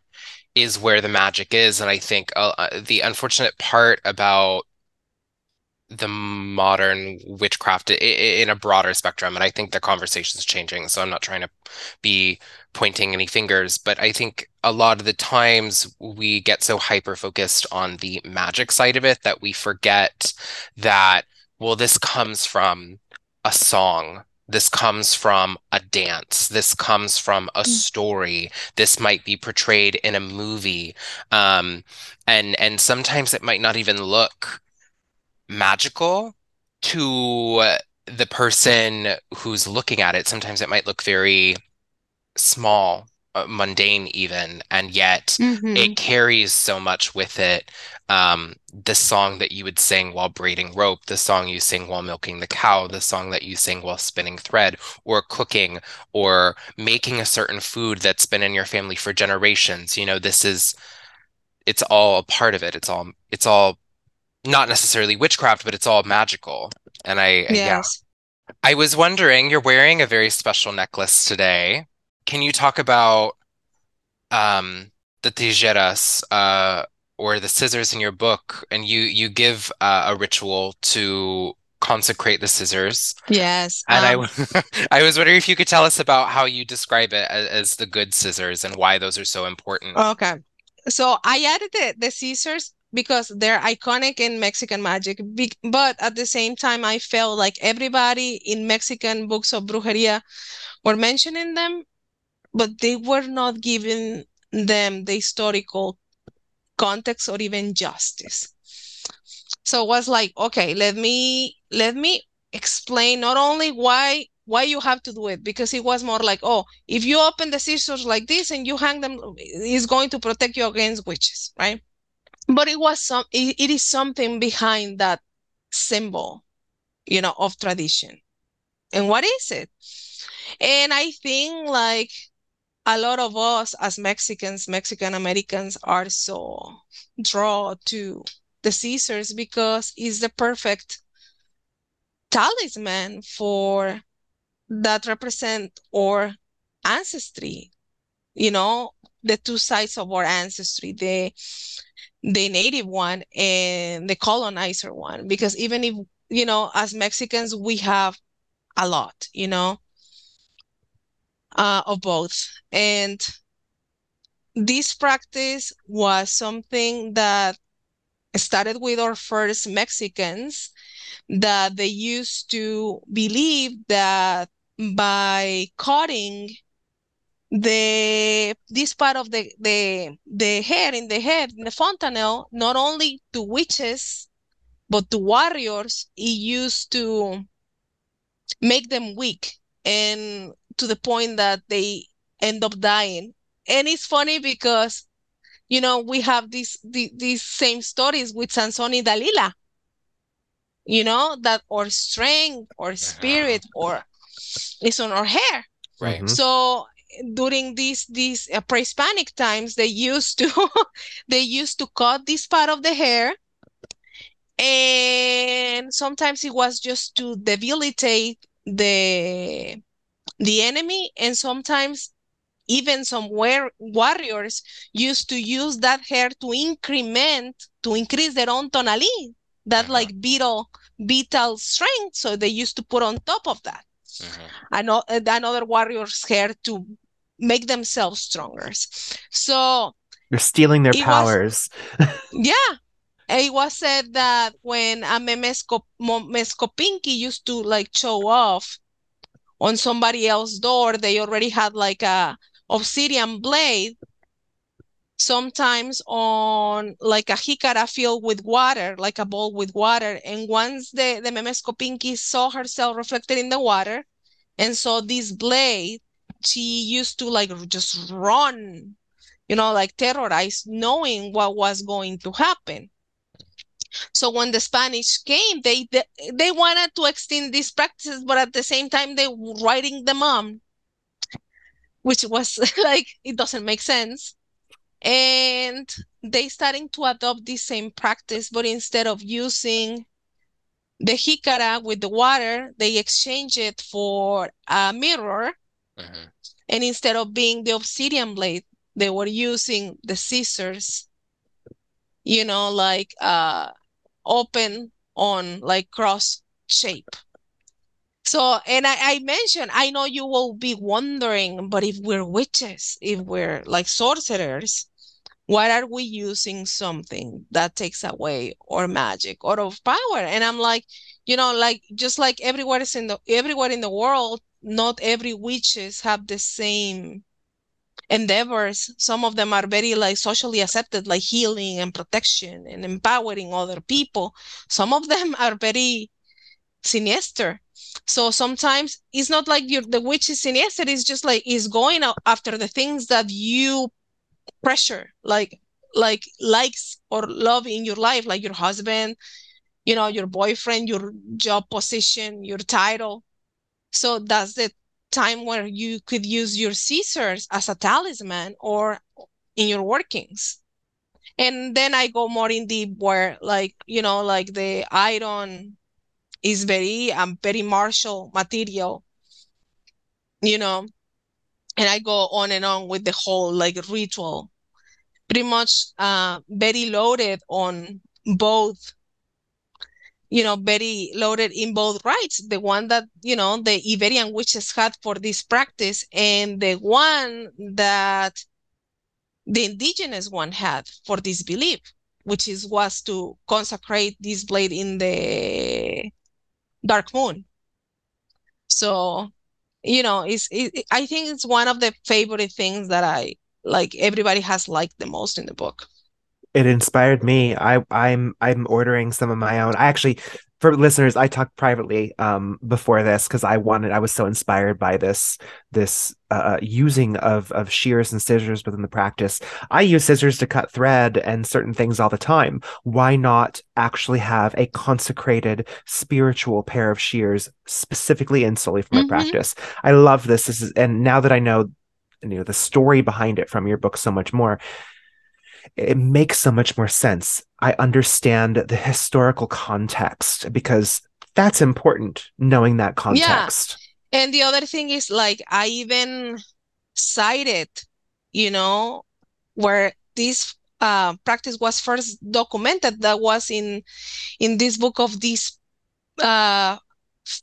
Speaker 2: is where the magic is. And I think uh, uh, the unfortunate part about the modern witchcraft in a broader spectrum, and I think the conversation is changing, so I'm not trying to be pointing any fingers, but I think a lot of the times we get so hyper focused on the magic side of it that we forget that, well, this comes from a song. This comes from a dance. This comes from a
Speaker 3: Mm.
Speaker 2: story. This might be portrayed in a movie. Um, and and sometimes it might not even look magical to the person who's looking at it. Sometimes it might look very small, uh, mundane even, and yet
Speaker 3: Mhm.
Speaker 2: it carries so much with it. Um, the song that you would sing while braiding rope, the song you sing while milking the cow, the song that you sing while spinning thread, or cooking, or making a certain food that's been in your family for generations. You know, this is it's all a part of it. It's all it's all not necessarily witchcraft, but it's all magical. And I yeah.
Speaker 3: Yes.
Speaker 2: I was wondering, you're wearing a very special necklace today. Can you talk about um the tijeras uh or the scissors in your book and you you give uh, a ritual to consecrate the scissors.
Speaker 3: Yes.
Speaker 2: And um, I I was wondering if you could tell us about how you describe it as, as, the good scissors and why those are so important.
Speaker 3: Okay. So I added the, the scissors because they're iconic in Mexican magic. But at the same time, I felt like everybody in Mexican books of brujeria were mentioning them, but they were not giving them the historical context or even justice. So it was like, okay, let me let me explain not only why why you have to do it because it was more like oh if you open the scissors like this and you hang them it's going to protect you against witches right? But it was some it, it is something behind that symbol you know of tradition. And what is it? And i think like a lot of us as mexicans mexican americans are so drawn to the scissors because it's the perfect talisman for that represent our ancestry you know the two sides of our ancestry the the native one and the colonizer one. Because even if you know as mexicans we have a lot you know uh, of both. And this practice was something that started with our first mexicans that they used to believe that by cutting the this part of the the the hair in the head in the fontanel not only to witches but to warriors it used to make them weak. And to the point that they end up dying. And it's funny because you know we have these the, these same stories with Sansón y Dalila you know that or strength or spirit or is on our hair.
Speaker 2: Right. Mm-hmm.
Speaker 3: so during these these uh, pre-Hispanic times, they used to they used to cut this part of the hair, and sometimes it was just to debilitate the the enemy, and sometimes even some war- warriors used to use that hair to increment to increase their own tonalli, that uh-huh. like vital vital strength. So they used to put on top of that. Mm-hmm. another warrior's hair to make themselves stronger. So
Speaker 1: you're stealing their powers.
Speaker 3: Was, yeah. It was said that when a Memesco, Mezcopinki used to like show off on somebody else's door, they already had like a obsidian blade sometimes on like a jicara filled with water, like a bowl with water. And once the, the Memescopinki saw herself reflected in the water and saw this blade, she used to like just run, you know, like terrorized, knowing what was going to happen. So when the Spanish came, they they, they wanted to extend these practices, but at the same time they were writing them on, which was like it doesn't make sense and they starting to adopt the same practice but instead of using the jicara with the water they exchange it for a mirror mm-hmm. and instead of being the obsidian blade they were using the scissors you know like uh open on like cross shape so, and I, I mentioned, I know you will be wondering, but if we're witches, if we're like sorcerers, why are we using something that takes away our magic or of power? And I'm like, you know, like just like everywhere is in the everywhere in the world, not every witches have the same endeavors. Some of them are very like socially accepted, like healing and protection and empowering other people. Some of them are very sinister. So sometimes it's not like you're the witch is sinister, it's just like is going after the things that you pressure like like likes or love in your life like your husband you know your boyfriend your job position your title so that's the time where you could use your scissors as a talisman or in your workings. And then I go more in deep where like you know like the iron is very um very martial material, you know, and I go on and on with the whole like ritual, pretty much uh very loaded on both you know, very loaded in both rites. The one that, you know, the Iberian witches had for this practice and the one that the indigenous one had for this belief, which is was to consecrate this blade in the dark moon. So, you know, it's it, I think it's one of the favorite things that I like everybody has liked the most in the book
Speaker 1: it inspired me. I I'm I'm ordering some of my own. I actually for listeners, I talked privately um, before this because I wanted. I was so inspired by this this uh, uh, using of of shears and scissors within the practice. I use scissors to cut thread and certain things all the time. Why not actually have a consecrated spiritual pair of shears specifically and solely for my mm-hmm. practice? I love this. This is, and now that I know you know the story behind it from your book so much more it makes so much more sense. I understand the historical context because that's important, knowing that context.
Speaker 3: Yeah. And the other thing is like I even cited, you know, where this uh, practice was first documented that was in in this book of this uh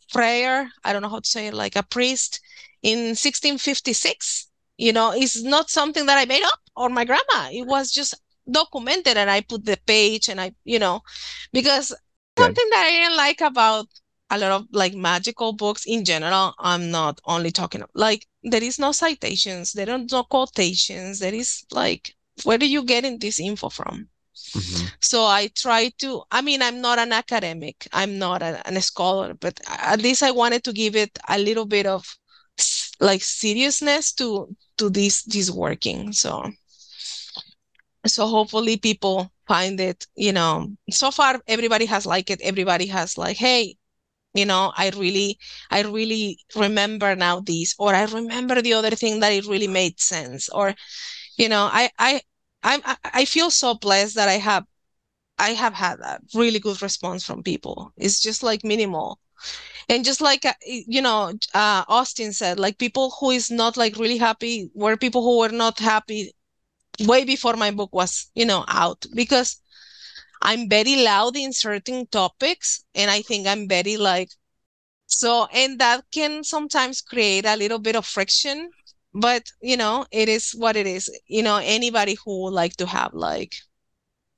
Speaker 3: friar, I don't know how to say it, like a priest in 1656 you know it's not something that i made up or my grandma. It was just documented and i put the page and i you know because something that i didn't like about a lot of like magical books in general i'm not only talking about, like there is no citations there are no quotations there is like where are you getting this info from? Mm-hmm. so i try to i mean i'm not an academic i'm not a, a scholar but at least i wanted to give it a little bit of like seriousness to to this this working so so hopefully people find it you know so far everybody has liked it. Everybody has like hey you know i really i really remember now this or i remember the other thing that it really made sense or you know i i i i feel so blessed that i have i have had a really good response from people. It's just like minimal. And just like uh, you know uh, austin said like people who is not like really happy were people who were not happy way before my book was you know out because i'm very loud in certain topics and i think i'm very like so and that can sometimes create a little bit of friction but you know it is what it is you know anybody who would like to have like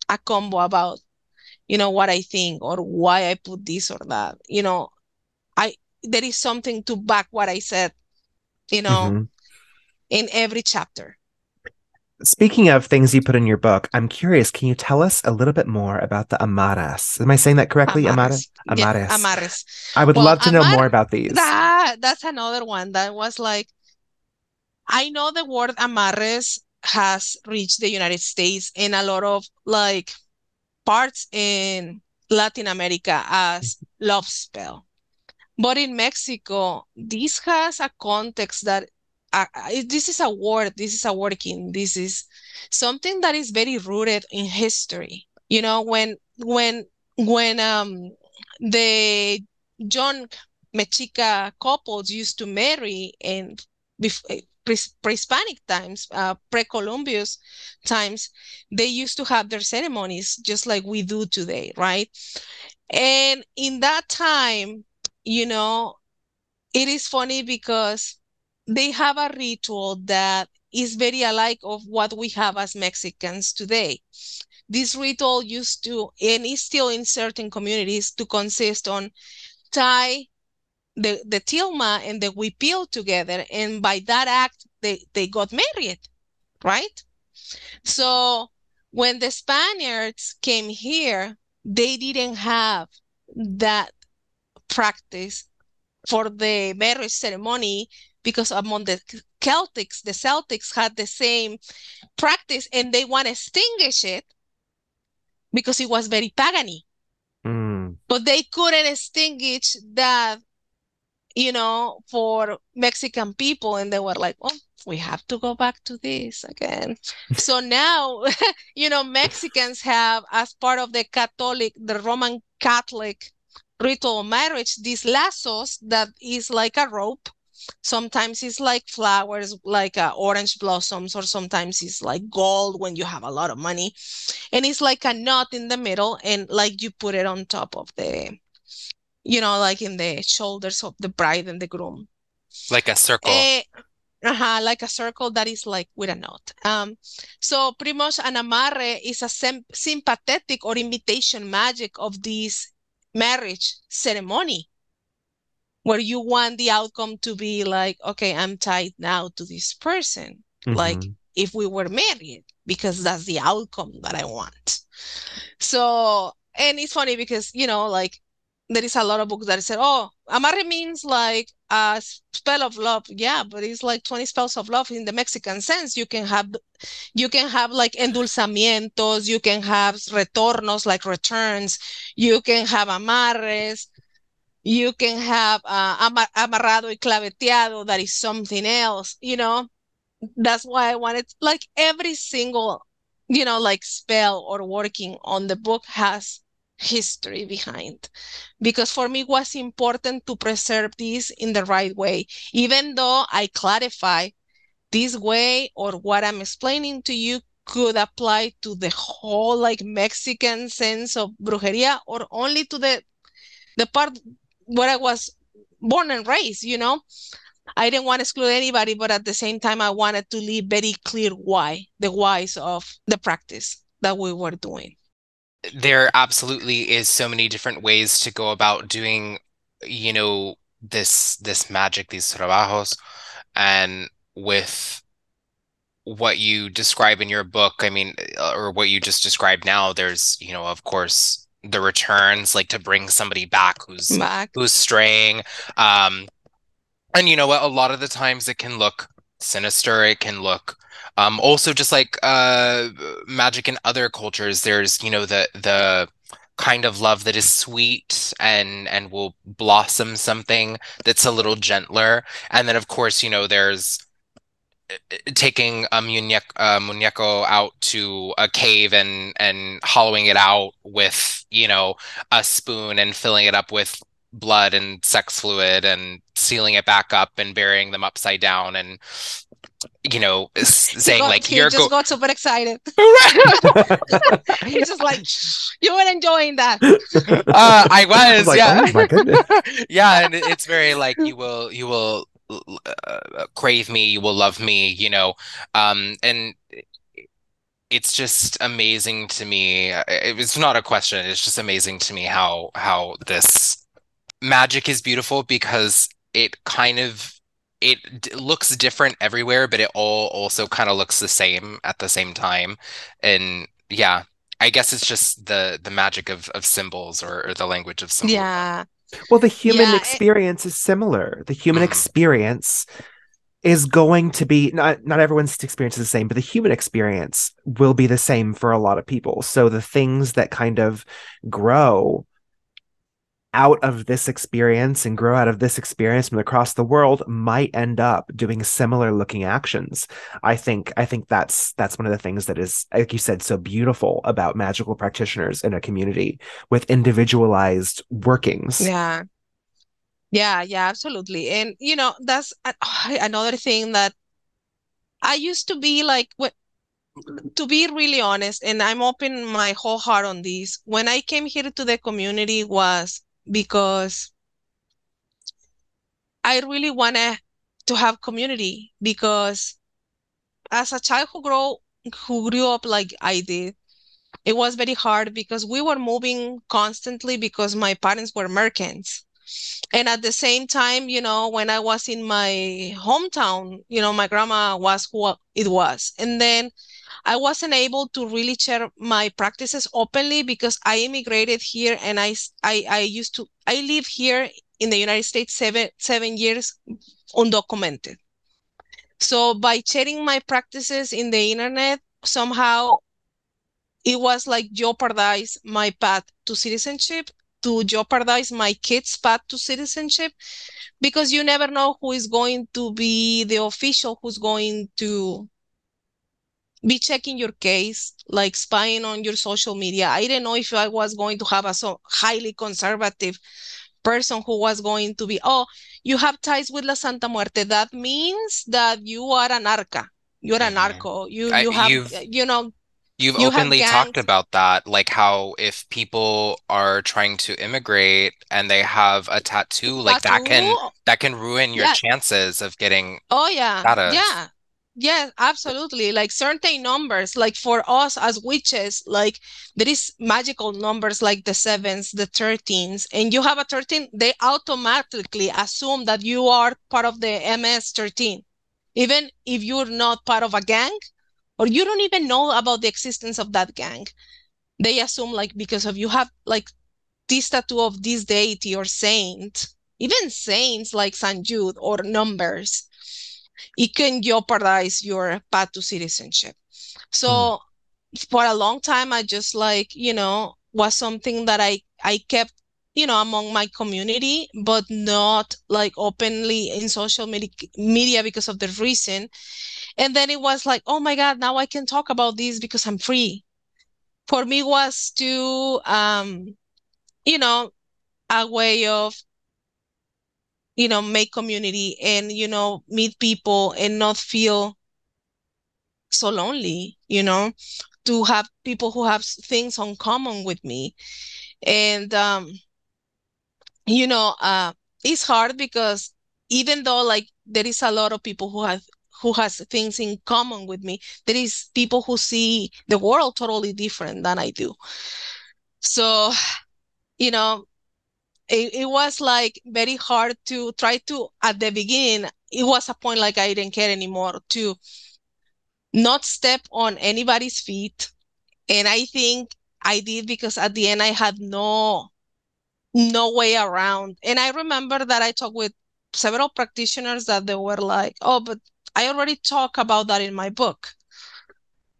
Speaker 3: a combo about you know what i think or why i put this or that you know I there is something to back what I said, you know, mm-hmm. in every chapter.
Speaker 1: Speaking of things you put in your book, I'm curious. Can you tell us a little bit more about the amarras? Am I saying that correctly? Amarras.
Speaker 3: Amarras. Yeah, amarras.
Speaker 1: I would well, love to know more about these.
Speaker 3: That that's another one that was like. I know the word amarres has reached the United States in a lot of like parts in Latin America as love spell. But in Mexico, this has a context that uh, this is a word, this is a working, this is something that is very rooted in history. You know, when when when um the John Mexica couples used to marry and eh, pre-Hispanic times, uh, pre-Columbus times, they used to have their ceremonies just like we do today, right? And in that time, you know, it is funny because they have a ritual that is very alike of what we have as Mexicans today. This ritual used to, and is still in certain communities, to consist on tie the, the tilma and the huipil together. And by that act, they, they got married, right? So when the Spaniards came here, they didn't have that practice for the marriage ceremony because among the Celtics, the Celtics had the same practice and they want to extinguish it because it was very pagany. Mm. But they couldn't extinguish that you know, for Mexican people. And they were like, oh, we have to go back to this again. so now, you know, Mexicans have, as part of the Catholic, the Roman Catholic ritual marriage, these lazos that is like a rope. Sometimes it's like flowers, like uh, orange blossoms, or sometimes it's like gold when you have a lot of money. And it's like a knot in the middle, and like you put it on top of the you know, like in the shoulders of the bride and the groom.
Speaker 2: Like a circle.
Speaker 3: Eh, uh-huh, like a circle that is like with a knot. Um, so pretty much an amarre is a sympathetic or imitation magic of this marriage ceremony where you want the outcome to be like, okay, I'm tied now to this person. Mm-hmm. Like if we were married, because that's the outcome that I want. So, and it's funny because, you know, like there is a lot of books that said, oh, amarre means like a spell of love. Yeah, but it's like 20 spells of love in the Mexican sense. You can have you can have like endulzamientos, you can have retornos like returns, you can have amarres, you can have uh, amarrado y claveteado, that is something else, you know. That's why I wanted like every single, you know, like spell or working on the book has history behind because for me it was important to preserve this in the right way even though i clarify this way or what i'm explaining to you could apply to the whole like mexican sense of brujeria or only to the the part where i was born and raised you know? I didn't want to exclude anybody but at the same time i wanted to leave very clear why the whys of the practice that we were doing.
Speaker 2: There absolutely is so many different ways to go about doing you know this this magic these trabajos and with what you describe in your book i mean uh, or what you just described now there's you know of course the returns like to bring somebody back who's back. who's straying. Um and you know what? A lot of the times it can look sinister. It can look um, also, just like uh, magic in other cultures, there's you know the the kind of love that is sweet and and will blossom something that's a little gentler, and then of course you know there's taking a muñeco, uh, muñeco out to a cave and and hollowing it out with you know a spoon and filling it up with blood and sex fluid and sealing it back up and burying them upside down and you know, saying got, like
Speaker 3: he you're just go- got super excited. He's just like you were enjoying that.
Speaker 2: Uh, I was, I was yeah, like, oh yeah, and it's very like you will, you will uh, crave me, you will love me, you know, um, and it's just amazing to me. It's not a question; it's just amazing to me how how this magic is beautiful because it kind of it looks different everywhere, but it all also kind of looks the same at the same time. And yeah, I guess it's just the the magic of of symbols or, or the language of symbols.
Speaker 3: Yeah.
Speaker 1: Well, the human yeah, experience it... is similar. The human mm-hmm. experience is going to be not not everyone's experience is the same, but the human experience will be the same for a lot of people. So the things that kind of grow out of this experience and grow out of this experience from across the world might end up doing similar looking actions. I think i think that's that's one of the things that is like you said so beautiful about magical practitioners in a community with individualized workings.
Speaker 3: Yeah. Yeah yeah absolutely. And you know that's another thing that i used to be like what to be really honest and i'm open my whole heart on this when i came here to the community was because I really wanted to have community because as a child who grow who grew up like I did, it was very hard because we were moving constantly because my parents were Americans. And at the same time, you know, when I was in my hometown, you know, my grandma was who it was. And then I wasn't able to really share my practices openly because I immigrated here and I, I, I used to, I live here in the United States seven, seven years undocumented. So by sharing my practices in the internet, somehow it was like jeopardize my path to citizenship to jeopardize my kids' path to citizenship because you never know who is going to be the official who's going to be checking your case, like spying on your social media. I didn't know if I was going to have a so highly conservative person who was going to be, oh, you have ties with La Santa Muerte. That means that you are an arca. You're an mm-hmm. arco. You you have you know
Speaker 2: You've you openly talked about that, like how if people are trying to immigrate and they have a tattoo, like tattoo? that can that can ruin your yeah. chances of getting
Speaker 3: oh yeah status. yeah yeah absolutely like certain numbers like for us as witches like there is magical numbers like the sevens the 13s and you have a 13 they automatically assume that you are part of the ms 13 even if you're not part of a gang or you don't even know about the existence of that gang they assume like because of you have like this tattoo of this deity or saint even saints like St. Jude or numbers it can jeopardize your path to citizenship. So mm. for a long time i just like you know was something that i i kept you know among my community but not like openly in social media media because of the reason. And then it was like oh my god now i can talk about this because i'm free. For me was to um you know a way of you know make community and you know meet people and not feel so lonely you know to have people who have things in common with me and um you know uh it's hard because even though like there is a lot of people who have who has things in common with me. There is people who see the world totally different than I do. So, you know, it, it was like very hard to try to at the beginning, it was a point like I didn't care anymore to not step on anybody's feet. And I think I did because at the end I had no no way around. And I remember that I talked with several practitioners that they were like, oh, but I already talk about that in my book.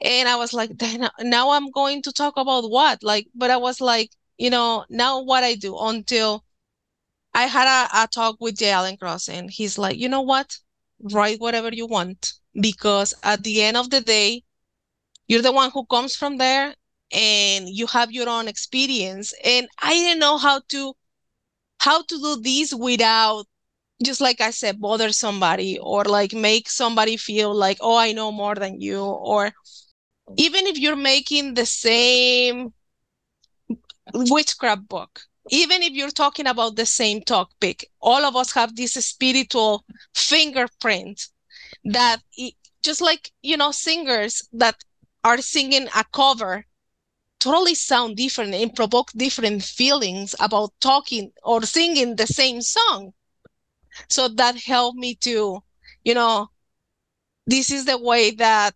Speaker 3: And I was like, now I'm going to talk about what? Like, but I was like, you know, now what I do until I had a, a talk with J. Allen Cross and he's like, you know what? Write whatever you want. Because at the end of the day, you're the one who comes from there and you have your own experience. And I didn't know how to how to do this without just like I said, bother somebody or like make somebody feel like, oh, I know more than you. Or even if you're making the same witchcraft book, even if you're talking about the same topic, all of us have this spiritual fingerprint that just like, you know, singers that are singing a cover totally sound different and provoke different feelings about talking or singing the same song. So that helped me to you know this is the way that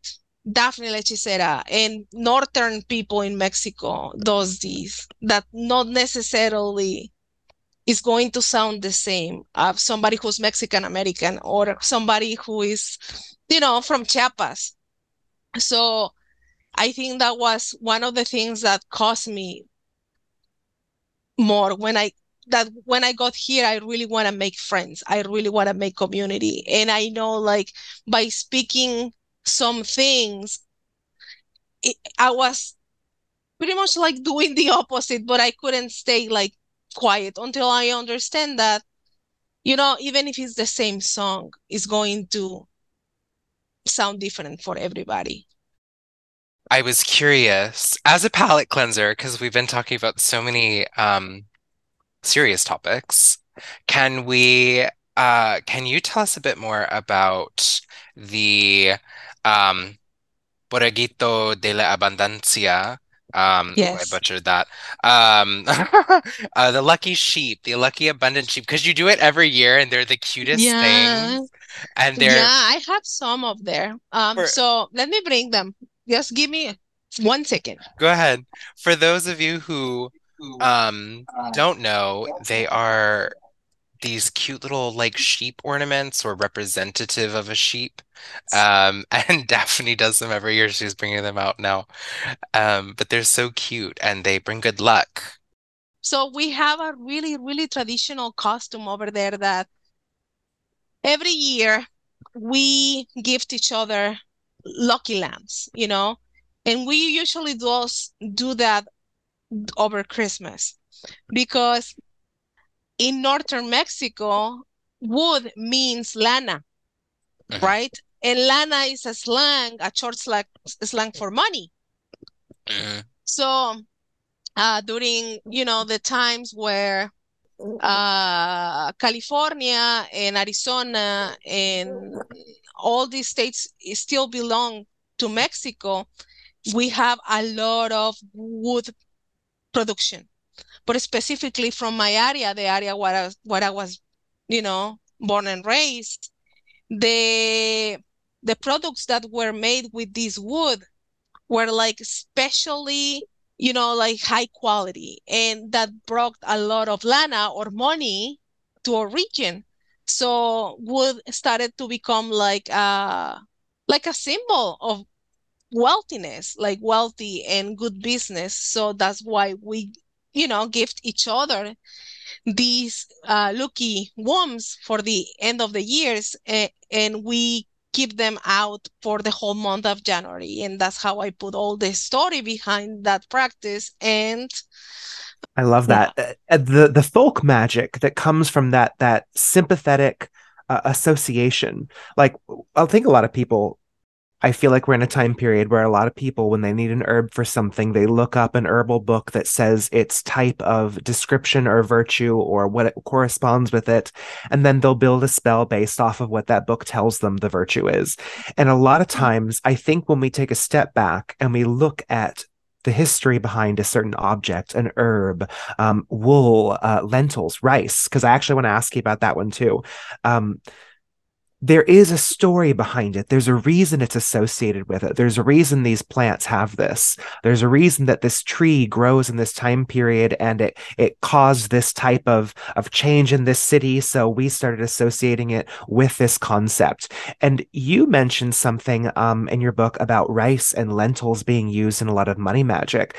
Speaker 3: Daphne La Hechicera and northern people in Mexico does this that not necessarily is going to sound the same of somebody who's Mexican American or somebody who is you know from Chiapas so I think that was one of the things that caused me more when I that when I got here, I really want to make friends. I really want to make community. And I know like by speaking some things, it, I was pretty much like doing the opposite, but I couldn't stay like quiet until I understand that, you know, even if it's the same song, it's going to sound different for everybody.
Speaker 2: I was curious as a palate cleanser, because we've been talking about so many um, serious topics. Can we uh can you tell us a bit more about the um Borreguito de la Abundancia? Um, yes. I butchered that. Um, uh, the lucky sheep, the lucky abundant sheep, because you do it every year and they're the cutest yeah. things. And they're
Speaker 3: yeah, I have some of there. Um, for... so let me bring them. Just give me one second.
Speaker 2: Go ahead. For those of you who um don't know, they are these cute little like sheep ornaments or representative of a sheep. Um, and Daphne does them every year. She's bringing them out now. Um, but they're so cute and they bring good luck.
Speaker 3: So we have a really, really traditional costume over there that every year we gift each other lucky lamps, you know, and we usually do, do that over Christmas because in northern Mexico, wood means lana, uh-huh. right? And lana is a slang, a short slang, slang for money. Uh-huh. So uh, during, you know, the times where uh, California and Arizona and all these states still belong to Mexico, we have a lot of wood production. But specifically from my area, the area where I, where I was, you know, born and raised, the the products that were made with this wood were like specially you know, like high quality. And that brought a lot of lana or money to our region. So wood started to become like a like a symbol of wealthiness, like wealthy and good business. So that's why we, you know, gift each other these uh, lucky worms for the end of the years, and, and we keep them out for the whole month of January. And that's how I put all the story behind that practice. And
Speaker 1: I love that. Yeah. Uh, the the folk magic that comes from that that sympathetic uh, association. Like I think a lot of people I feel like we're in a time period where a lot of people, when they need an herb for something, they look up an herbal book that says its type of description or virtue or what it corresponds with it. And then they'll build a spell based off of what that book tells them the virtue is. And a lot of mm-hmm. times, I think when we take a step back and we look at the history behind a certain object, an herb, um, wool, uh, lentils, rice, because I actually want to ask you about that one too. Um, there is a story behind it. There's a reason it's associated with it. There's a reason these plants have this. There's a reason that this tree grows in this time period and it it caused this type of of change in this city. So we started associating it with this concept. And you mentioned something um, in your book about rice and lentils being used in a lot of money magic.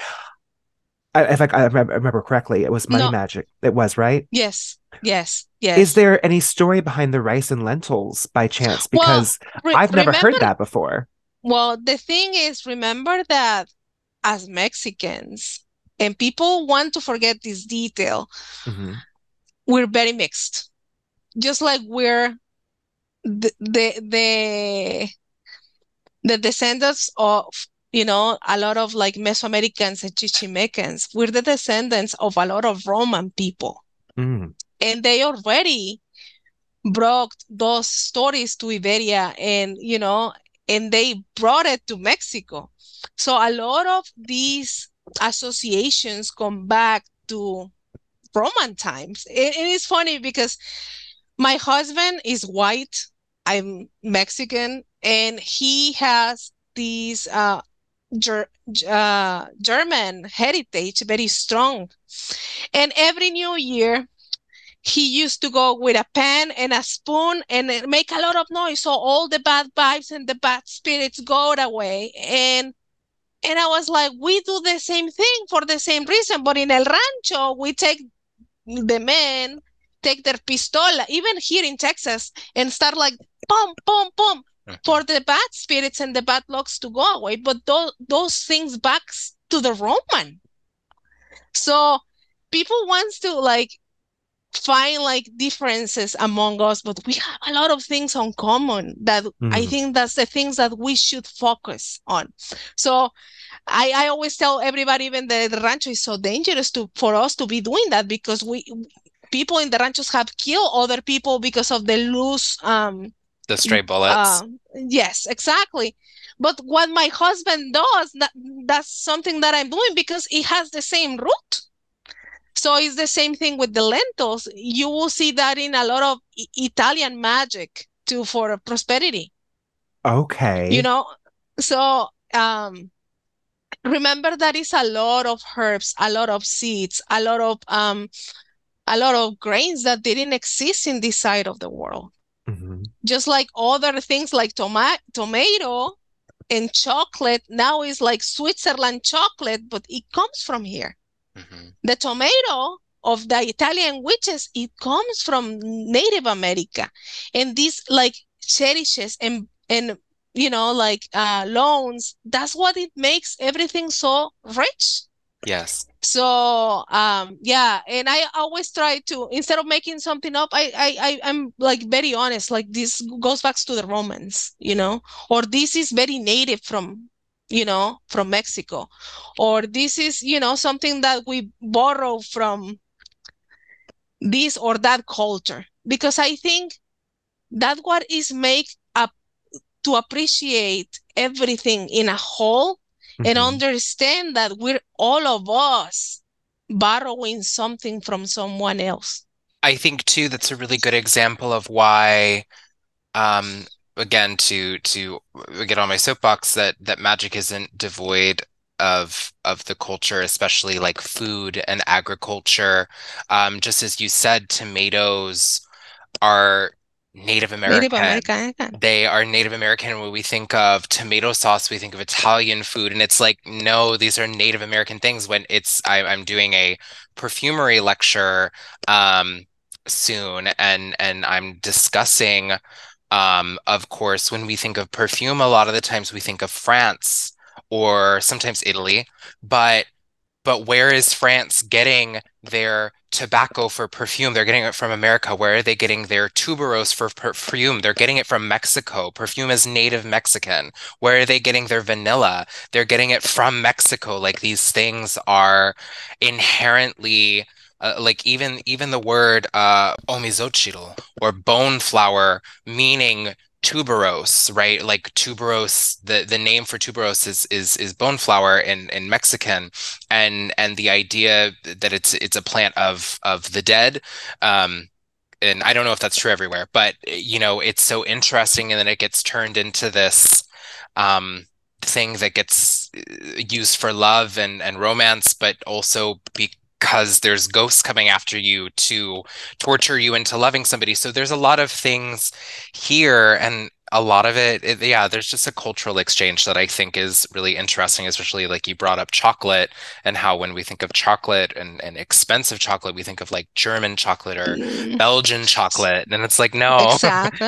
Speaker 1: I, if I, I remember correctly, it was money no. magic. It was right.
Speaker 3: Yes, yes, yes.
Speaker 1: Is there any story behind the rice and lentils by chance? Because well, re- I've never remember, heard that before.
Speaker 3: Well, the thing is, remember that as Mexicans, and people want to forget this detail. Mm-hmm. We're very mixed, just like we're the the the, the descendants of you know, a lot of like Mesoamericans and Chichimecans. We're the descendants of a lot of Roman people. Mm. And they already brought those stories to Iberia and, you know, and they brought it to Mexico. So a lot of these associations come back to Roman times. it, it is funny because my husband is white, I'm Mexican, and he has these uh, ger- uh, German heritage very strong. And every new year, he used to go with a pen and a spoon and make a lot of noise. So all the bad vibes and the bad spirits go away. And and i was like we do the same thing for the same reason. But in el rancho we take the men take their pistola even here in texas and start like boom boom boom for the bad spirits and the bad lucks to go away. But those, those things back to the roman. So people wants to like find like differences among us but we have a lot of things in common that mm-hmm. i think that's the things that we should focus on so i i always tell everybody even the, the rancho is so dangerous to for us to be doing that because we people in the ranchos have killed other people because of the loose um
Speaker 2: the stray bullets. Uh,
Speaker 3: yes, exactly. But what my husband does, that, that's something that I'm doing because it has the same root. So it's the same thing with the lentils. You will see that in a lot of Italian magic too for prosperity.
Speaker 1: Okay.
Speaker 3: You know, so um remember that is a lot of herbs, a lot of seeds, a lot of um a lot of grains that didn't exist in this side of the world. Mm-hmm. Just like other things like toma- tomato and chocolate now is like Switzerland chocolate, but it comes from here. Mm-hmm. The tomato of the Italian witches, it comes from Native America. And this like cherishes and and you know like uh loans, that's what it makes everything so rich.
Speaker 2: Yes.
Speaker 3: So um yeah, and I always try to instead of making something up, I I, I I'm like very honest. Like this goes back to the Romans, you know, or this is very native from you know from Mexico, or this is you know something that we borrow from this or that culture because I think that what is make up to appreciate everything in a whole mm-hmm. and understand that we're all of us borrowing something from someone else.
Speaker 2: I think too that's a really good example of why um again to to get on my soapbox that that magic isn't devoid of of the culture especially like food and agriculture um just as you said tomatoes are Native American. Native American. They are Native American. When we think of tomato sauce, we think of Italian food, and it's like no, these are Native American things. When it's I, am doing a perfumery lecture um, soon, and and I'm discussing, um, of course, when we think of perfume, a lot of the times we think of France or sometimes Italy, but but where is France getting their tobacco for perfume? They're getting it from America. Where are they getting their tuberose for perfume? They're getting it from Mexico. Perfume is native Mexican. Where are they getting their vanilla? They're getting it from Mexico. Like these things are inherently uh, like even even the word uh omixochitl or bone flower meaning tuberose, right? Like tuberose, the, the name for tuberose is is is bone flower in, in Mexican, and and the idea that it's it's a plant of of the dead. Um, and I don't know if that's true everywhere, but you know, it's so interesting, and then it gets turned into this um, thing that gets uh, used for love and and romance, but also be because there's ghosts coming after you to torture you into loving somebody. So there's a lot of things here and a lot of it, it, yeah there's just a cultural exchange that i think is really interesting especially like you brought up chocolate and how when we think of chocolate and, and expensive chocolate we think of like german chocolate or mm. belgian chocolate and it's like no
Speaker 3: exactly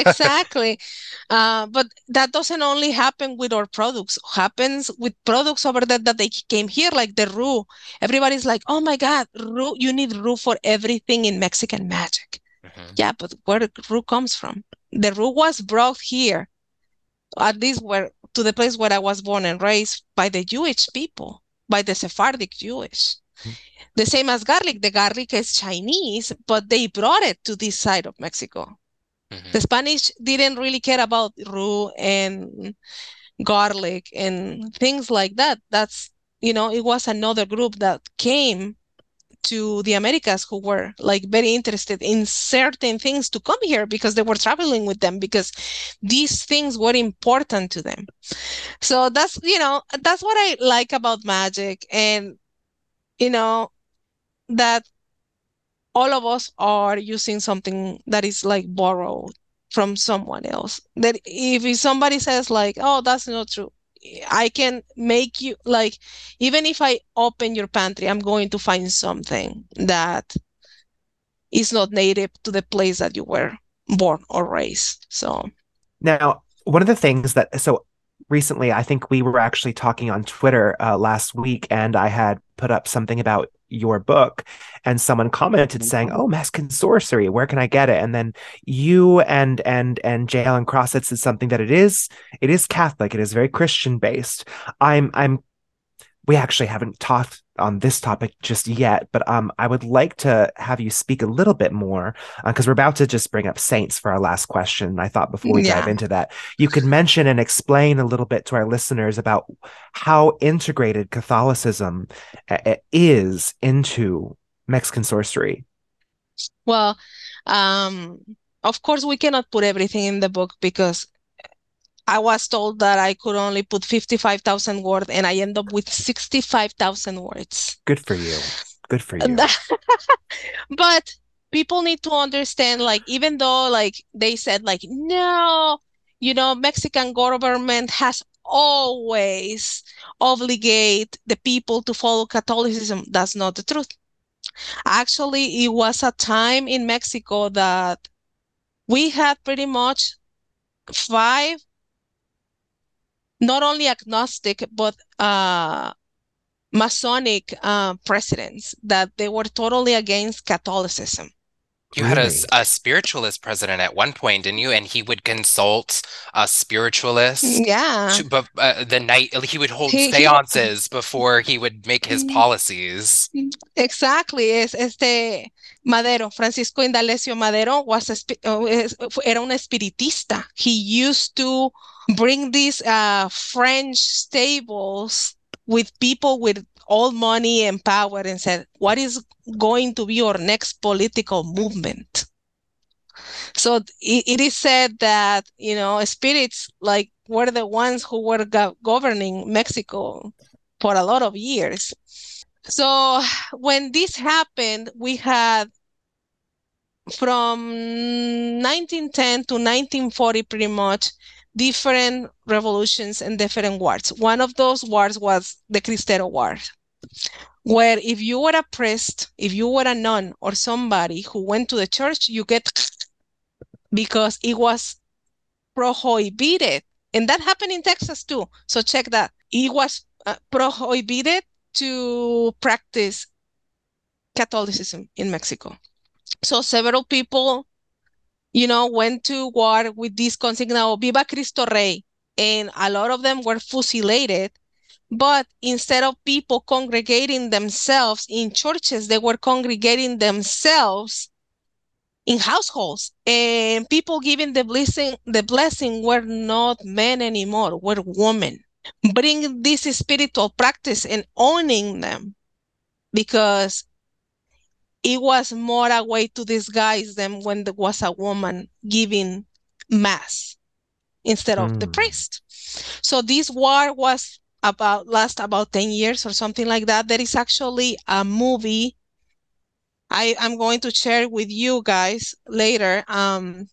Speaker 3: exactly uh, but that doesn't only happen with our products happens with products over there that they came here like the rue everybody's like oh my god rue you need rue for everything in mexican magic mm-hmm. yeah but where rue comes from the rue was brought here, at least where to the place where I was born and raised by the Jewish people, by the Sephardic Jewish. Mm-hmm. The same as garlic. The garlic is Chinese, but they brought it to this side of Mexico. Mm-hmm. The Spanish didn't really care about rue and garlic and things like that. That's you know, it was another group that came to the Americas who were like very interested in certain things to come here because they were traveling with them because these things were important to them. So that's, you know, that's what I like about magic and, you know, that all of us are using something that is like borrowed from someone else. That if somebody says like, oh, that's not true, I can make you like even if I open your pantry, I'm going to find something that is not native to the place that you were born or raised. So
Speaker 1: now one of the things that so recently I think we were actually talking on Twitter uh, last week and I had put up something about your book and someone commented mm-hmm. saying oh Mexican sorcery where can i get it? And then you and and and j. Allen crossett said something that it is it is catholic it is very christian based i'm i'm we actually haven't talked on this topic just yet, but um, I would like to have you speak a little bit more because uh, we're about to just bring up saints for our last question. I thought before we yeah. dive into that, you could mention and explain a little bit to our listeners about how integrated Catholicism uh, is into Mexican sorcery.
Speaker 3: Well, um, of course, we cannot put everything in the book because I was told that I could only put 55,000 words and I end up with 65,000 words.
Speaker 1: Good for you. Good for you.
Speaker 3: but people need to understand like even though like they said like no, you know, Mexican government has always obligate the people to follow Catholicism. That's not the truth. Actually, it was a time in Mexico that we had pretty much five, not only agnostic, but uh, Masonic uh, presidents that they were totally against Catholicism.
Speaker 2: You had a, a spiritualist president at one point, didn't you? And he would consult a spiritualist.
Speaker 3: Yeah.
Speaker 2: To, but uh, the night he would hold he, seances he, before he would make his mm. policies.
Speaker 3: Exactly. Es este Madero, Francisco Indalecio Madero was a, era un espiritista. He used to bring these uh, French stables with people with all money and power and said, what is going to be our next political movement? So it, it is said that, you know, spirits like were the ones who were go- governing Mexico for a lot of years. So when this happened, we had from 1910 to 1940 pretty much different revolutions and different wars. One of those wars was the Cristero War, where if you were a priest, if you were a nun or somebody who went to the church, you get because it was prohibited. And that happened in Texas too. So check that. It was uh, prohibited to practice Catholicism in Mexico. So several people you know, went to war with this consigna, Viva Cristo Rey, and a lot of them were fusilated. But instead of people congregating themselves in churches, they were congregating themselves in households. And people giving the blessing, the blessing were not men anymore, were women. Bring this spiritual practice and owning them because it was more a way to disguise them when there was a woman giving mass instead of mm. the hmm. priest. So this war was about last about 10 years or something like that. There is actually a movie I, I'm going to share with you guys later. Um,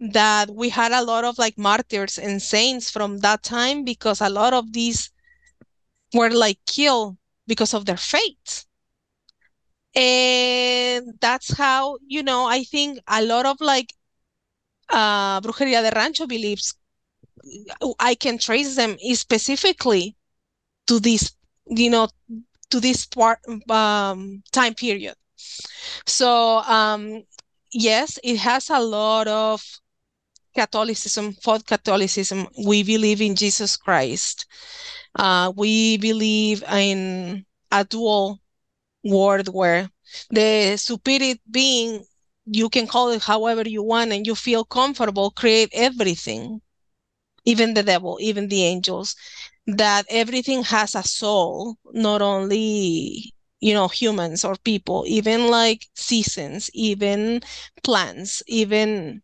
Speaker 3: that we had a lot of like martyrs and saints from that time because a lot of these were like killed because of their faith and that's how you know i think a lot of like uh brujeria de rancho beliefs i can trace them specifically to this you know to this part um, time period. So um yes it has a lot of catholicism for catholicism. We believe in jesus christ. Uh we believe in a dual world where the spirit being you can call it however you want and you feel comfortable create everything even the devil even the angels that everything has a soul not only you know humans or people even like seasons even plants even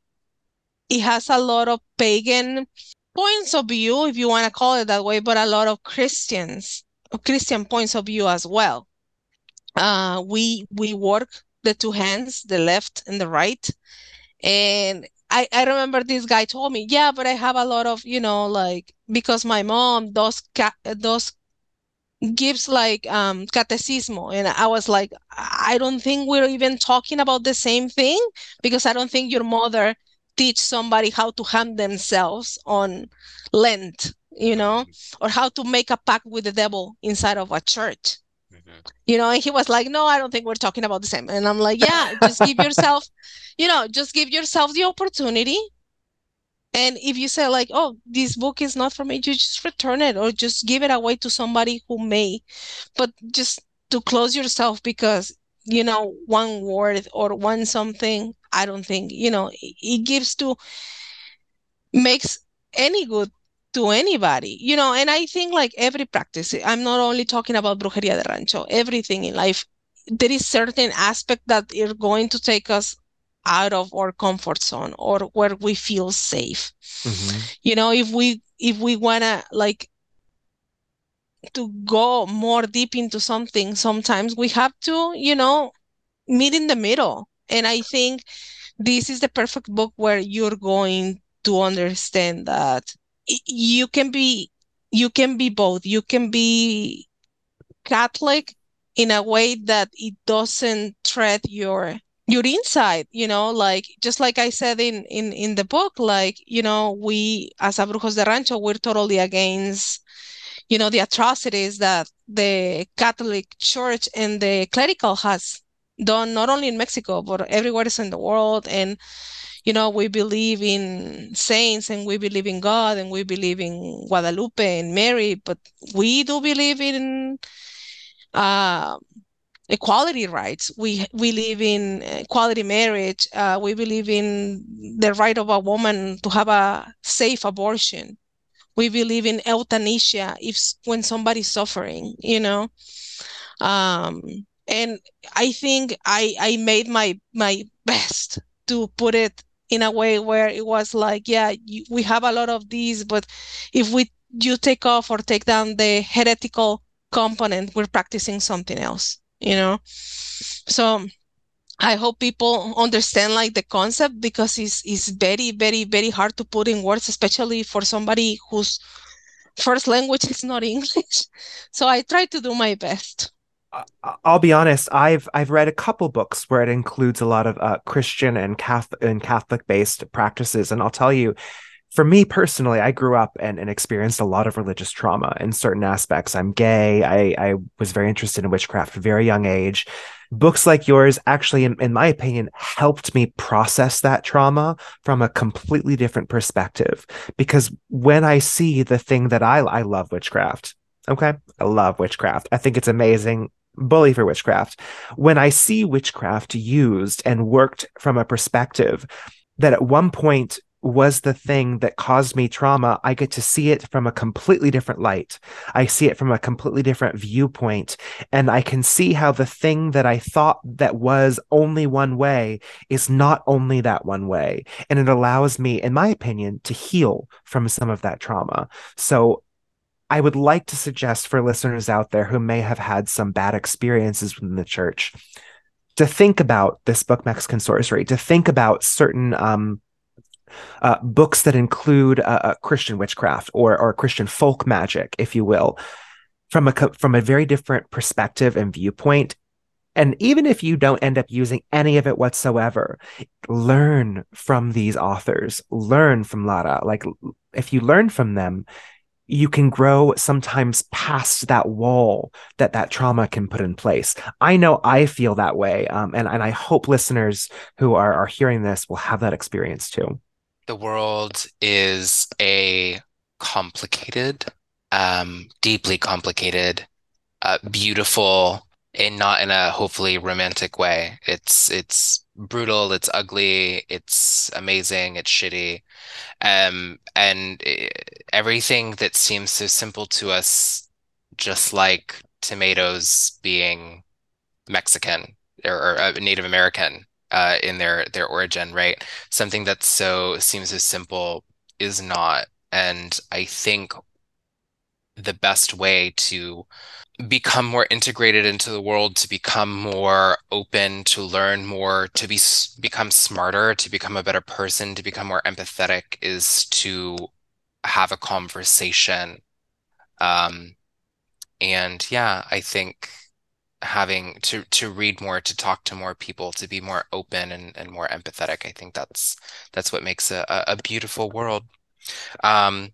Speaker 3: it has a lot of pagan points of view if you want to call it that way but a lot of christians christian points of view as well uh, we we work the two hands, the left and the right. And I, I remember this guy told me, yeah, but I have a lot of, you know, like because my mom does ca- does gives like um catecismo. And i was like i don't think we're even talking about the same thing because i don't think your mother teach somebody how to harm themselves on lent you know or how to make a pact with the devil inside of a church you know and he was like no i don't think we're talking about the same. And i'm like yeah just give yourself you know just give yourself the opportunity. And if you say like oh this book is not for me you just return it or just give it away to somebody who may. But just to close yourself because you know one word or one something i don't think you know it gives to makes any good to anybody, you know, and I think like every practice, I'm not only talking about brujeria de rancho, everything in life, there is certain aspect that are going to take us out of our comfort zone or where we feel safe. Mm-hmm. You know, if we if we wanna like to go more deep into something, sometimes we have to, you know, meet in the middle. And I think this is the perfect book where you're going to understand that you can be you can be both. You can be Catholic in a way that it doesn't tread your your inside you know like just like i said in in in the book like you know we as abrujos de rancho we're totally against you know the atrocities that the catholic church and the clerical has done not only in mexico but everywhere else in the world and you know we believe in saints and we believe in god and we believe in guadalupe and mary but we do believe in uh, equality rights. We we live in equality marriage. Uh, we believe in the right of a woman to have a safe abortion. We believe in euthanasia if when somebody's suffering, you know. Um, and I think I I made my my best to put it in a way where it was like, yeah, you, we have a lot of these, but if we you take off or take down the heretical component, we're practicing something else, you know? So I hope people understand like the concept because it's, it's very, very, very hard to put in words, especially for somebody whose first language is not English. So I try to do my best.
Speaker 1: I'll be honest. I've I've read a couple books where it includes a lot of uh, Christian and Catholic and Catholic based practices, and I'll tell you, for me personally, I grew up and, and experienced a lot of religious trauma in certain aspects. I'm gay. I, I was very interested in witchcraft at a very young age. Books like yours actually, in, in my opinion, helped me process that trauma from a completely different perspective. Because when I see the thing that I, I love witchcraft, okay, I love witchcraft. I think it's amazing bully for witchcraft. When I see witchcraft used and worked from a perspective that at one point was the thing that caused me trauma, I get to see it from a completely different light. I see it from a completely different viewpoint. And I can see how the thing that I thought that was only one way is not only that one way. And it allows me, in my opinion, to heal from some of that trauma. So I would like to suggest for listeners out there who may have had some bad experiences within the church to think about this book, Mexican Sorcery, to think about certain, um, uh, books that include uh, uh, Christian witchcraft or or Christian folk magic, if you will, from a from a very different perspective and viewpoint. And even if you don't end up using any of it whatsoever, learn from these authors, learn from Lara. Like if you learn from them, you can grow sometimes past that wall that that trauma can put in place. I know I feel that way, um, and and I hope listeners who are are hearing this will have that experience too
Speaker 2: the world is a complicated, um, deeply complicated, uh, beautiful, and not in a hopefully romantic way. It's it's brutal, it's ugly, it's amazing, it's shitty, um, and it, everything that seems so simple to us, just like tomatoes being Mexican or, or uh, Native American, uh, in their their origin, right? Something that so seems so simple is not. And I think the best way to become more integrated into the world, to become more open, to learn more, to be become smarter, to become a better person, to become more empathetic, is to have a conversation. Um, and yeah, I think having to to read more to talk to more people to be more open and, and more empathetic i think that's that's what makes a, a beautiful world um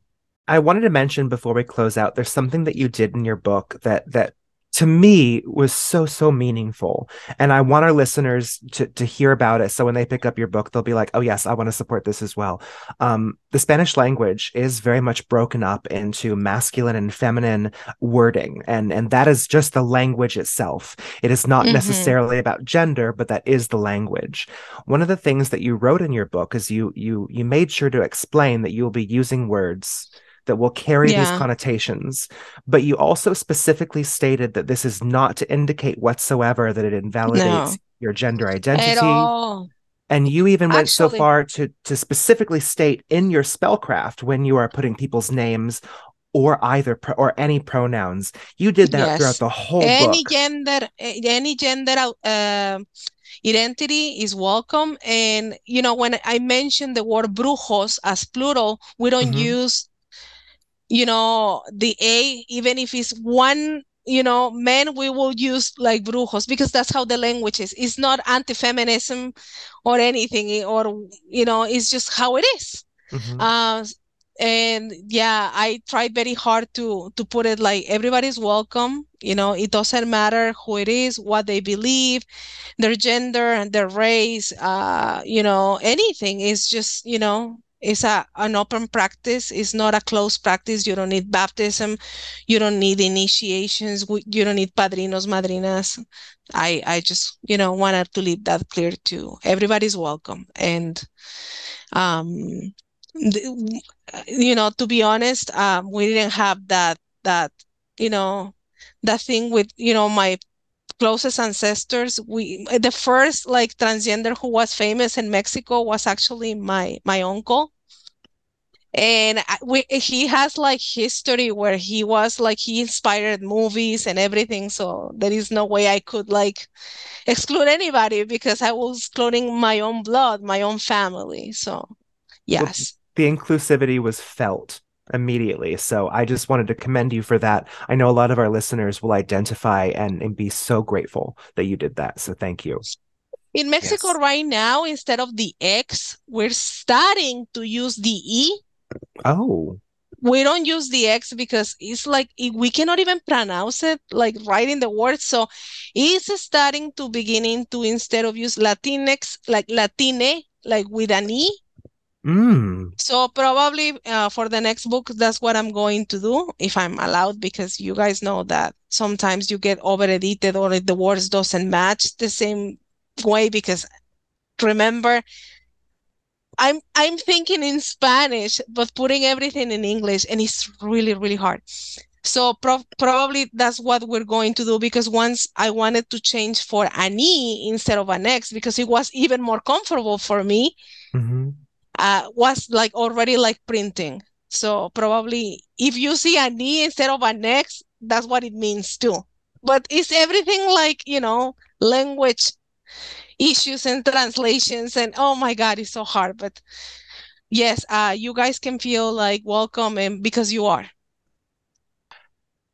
Speaker 1: i wanted to mention before we close out there's something that you did in your book that that to me was so so meaningful. And i want our listeners to to hear about it. So when they pick up your book they'll be like oh yes i want to support this as well. Um, the spanish language is very much broken up into masculine and feminine wording. And and that is just the language itself. It is not mm-hmm. necessarily about gender but that is the language. One of the things that you wrote in your book is you you you made sure to explain that you will be using words that will carry yeah. these connotations. But you also specifically stated that this is not to indicate whatsoever that it invalidates no. your gender identity. And you even Actually, went so far to to specifically state in your spellcraft when you are putting people's names or either pro- or any pronouns. You did that yes. throughout the whole
Speaker 3: any
Speaker 1: book.
Speaker 3: gender any gender uh, identity is welcome and you know when i mentioned the word brujos as plural we don't mm-hmm. use you know, the A, even if it's one you know, men, we will use like brujos because that's how the language is. It's not anti-feminism or anything, or you know, it's just how it is. Mm-hmm. Uh, and yeah, I tried very hard to to put it like everybody's welcome. You know, it doesn't matter who it is, what they believe, their gender and their race. Uh, you know, anything is just you know it's a an open practice. It's not a closed practice. You don't need baptism. You don't need initiations. You don't need padrinos madrinas. I i just you know wanted to leave that clear too. Everybody's welcome. And um you know to be honest um we didn't have that that you know that thing with you know my closest ancestors. We the first like transgender who was famous in mexico was actually my my uncle and we, he has like history where he was like he inspired movies and everything so there is no way i could like exclude anybody because i was cloning my own blood my own family so yes.
Speaker 1: the inclusivity was felt immediately so i just wanted to commend you for that. I know a lot of our listeners will identify and, and be so grateful that you did that so thank you.
Speaker 3: In mexico yes. right now instead of the x we're starting to use the e
Speaker 1: Oh.
Speaker 3: We don't use the X because it's like we cannot even pronounce it like writing the word. So it's starting to beginning to instead of use Latinx like Latine like with an E.
Speaker 1: Mm.
Speaker 3: So probably uh, for the next book, that's what I'm going to do if I'm allowed, because you guys know that sometimes you get over edited or the words doesn't match the same way. Because remember, I'm I'm thinking in Spanish, but putting everything in English, and it's really really hard. So pro- probably that's what we're going to do because once I wanted to change for an E instead of an X because it was even more comfortable for me. Mm-hmm. Uh, was like already like printing. So probably if you see an E instead of an X, that's what it means too. But it's everything like you know language issues and translations and oh my god it's so hard but yes uh you guys can feel like welcome and because you are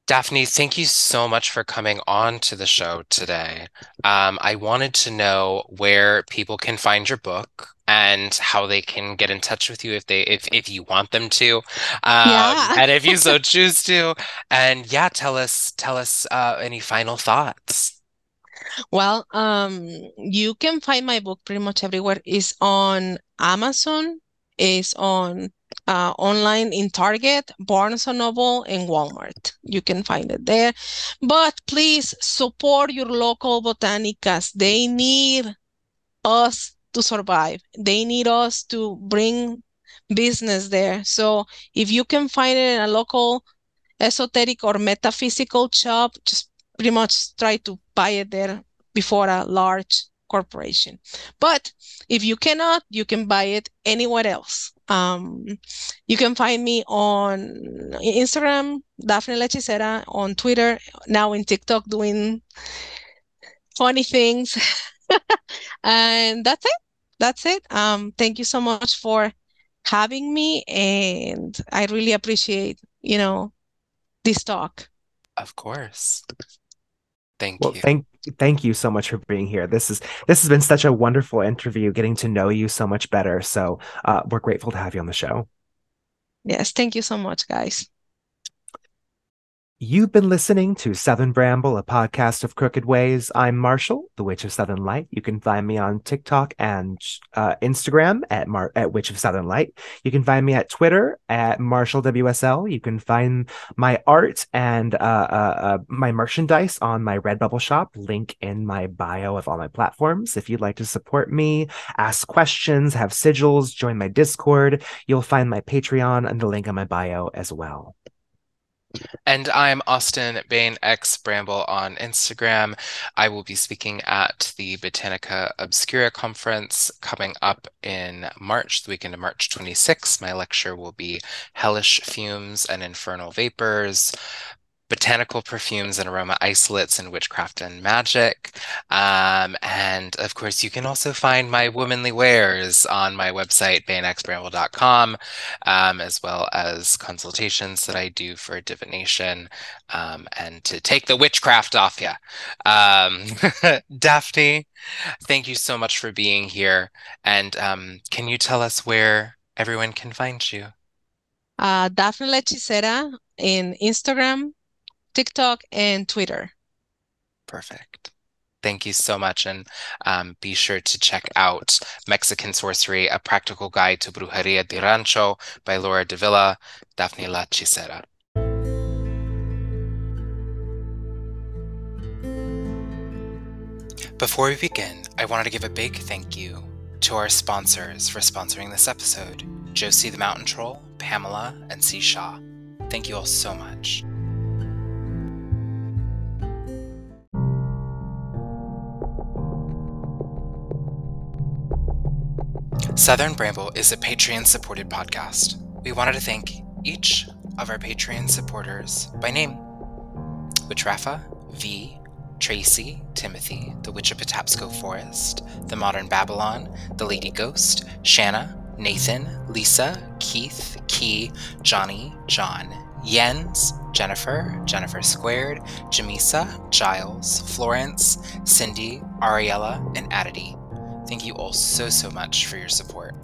Speaker 2: Daphne, thank you so much for coming on to the show today. Um, I wanted to know where people can find your book and how they can get in touch with you if they if if you want them to, um, yeah. and if you so choose to. And yeah, tell us tell us uh, any final thoughts.
Speaker 3: Well, um, you can find my book pretty much everywhere. It's on Amazon, it's on uh, online in Target, Barnes and Noble, and Walmart. You can find it there. But please support your local botanicas. They need us to survive. They need us to bring business there. So if you can find it in a local esoteric or metaphysical shop, just pretty much try to buy it there before a large corporation. But if you cannot, you can buy it anywhere else. Um, you can find me on Instagram, Daphne La Hechicera, on Twitter, now in TikTok doing funny things. and that's it. That's it. Um, thank you so much for having me. And I really appreciate, you know, this talk.
Speaker 2: Of course. Thank
Speaker 1: well,
Speaker 2: you.
Speaker 1: Thank thank you so much for being here. This is this has been such a wonderful interview, getting to know you so much better. So uh, we're grateful to have you on the show.
Speaker 3: Yes, thank you so much, guys.
Speaker 1: You've been listening to Southern Bramble, a podcast of crooked ways. I'm Marshall, the Witch of Southern Light. You can find me on TikTok and uh, Instagram at Mar- at Witch of Southern Light. You can find me at Twitter at Marshall WSL. You can find my art and uh, uh, uh, my merchandise on my Redbubble shop. Link in my bio of all my platforms. If you'd like to support me, ask questions, have sigils, join my Discord, you'll find my Patreon and the link in my bio as well.
Speaker 2: And I'm Austin Bain X Bramble on Instagram. I will be speaking at the Botanica Obscura conference coming up in March, the weekend of March 26. My lecture will be Hellish Fumes and Infernal Vapors. Botanical perfumes and aroma isolates in witchcraft and magic. Um, and of course, you can also find my womanly wares on my website, bayonxbramble.com, um, as well as consultations that I do for divination um, and to take the witchcraft off you. Um, Daphne, thank you so much for being here. And um, can you tell us where everyone can find you?
Speaker 3: Uh, Daphne La Hechicera in Instagram, TikTok, and Twitter.
Speaker 2: Perfect. Thank you so much. And um, be sure to check out Mexican Sorcery, A Practical Guide to Brujeria de Rancho by Laura Davila, Daphne La Hechicera. Before we begin, I wanted to give a big thank you to our sponsors for sponsoring this episode Josie the Mountain Troll, Pamela, and C. Shaw. Thank you all so much. Southern Bramble is a Patreon supported podcast. We wanted to thank each of our Patreon supporters by name Witch Rafa, V, Tracy, Timothy, The Witch of Patapsco Forest, The Modern Babylon, The Lady Ghost, Shanna, Nathan, Lisa, Keith, Key, Johnny, John, Jens, Jennifer, Jennifer Squared, Jamisa, Giles, Florence, Cindy, Ariella, and Adity. Thank you all so, so much for your support.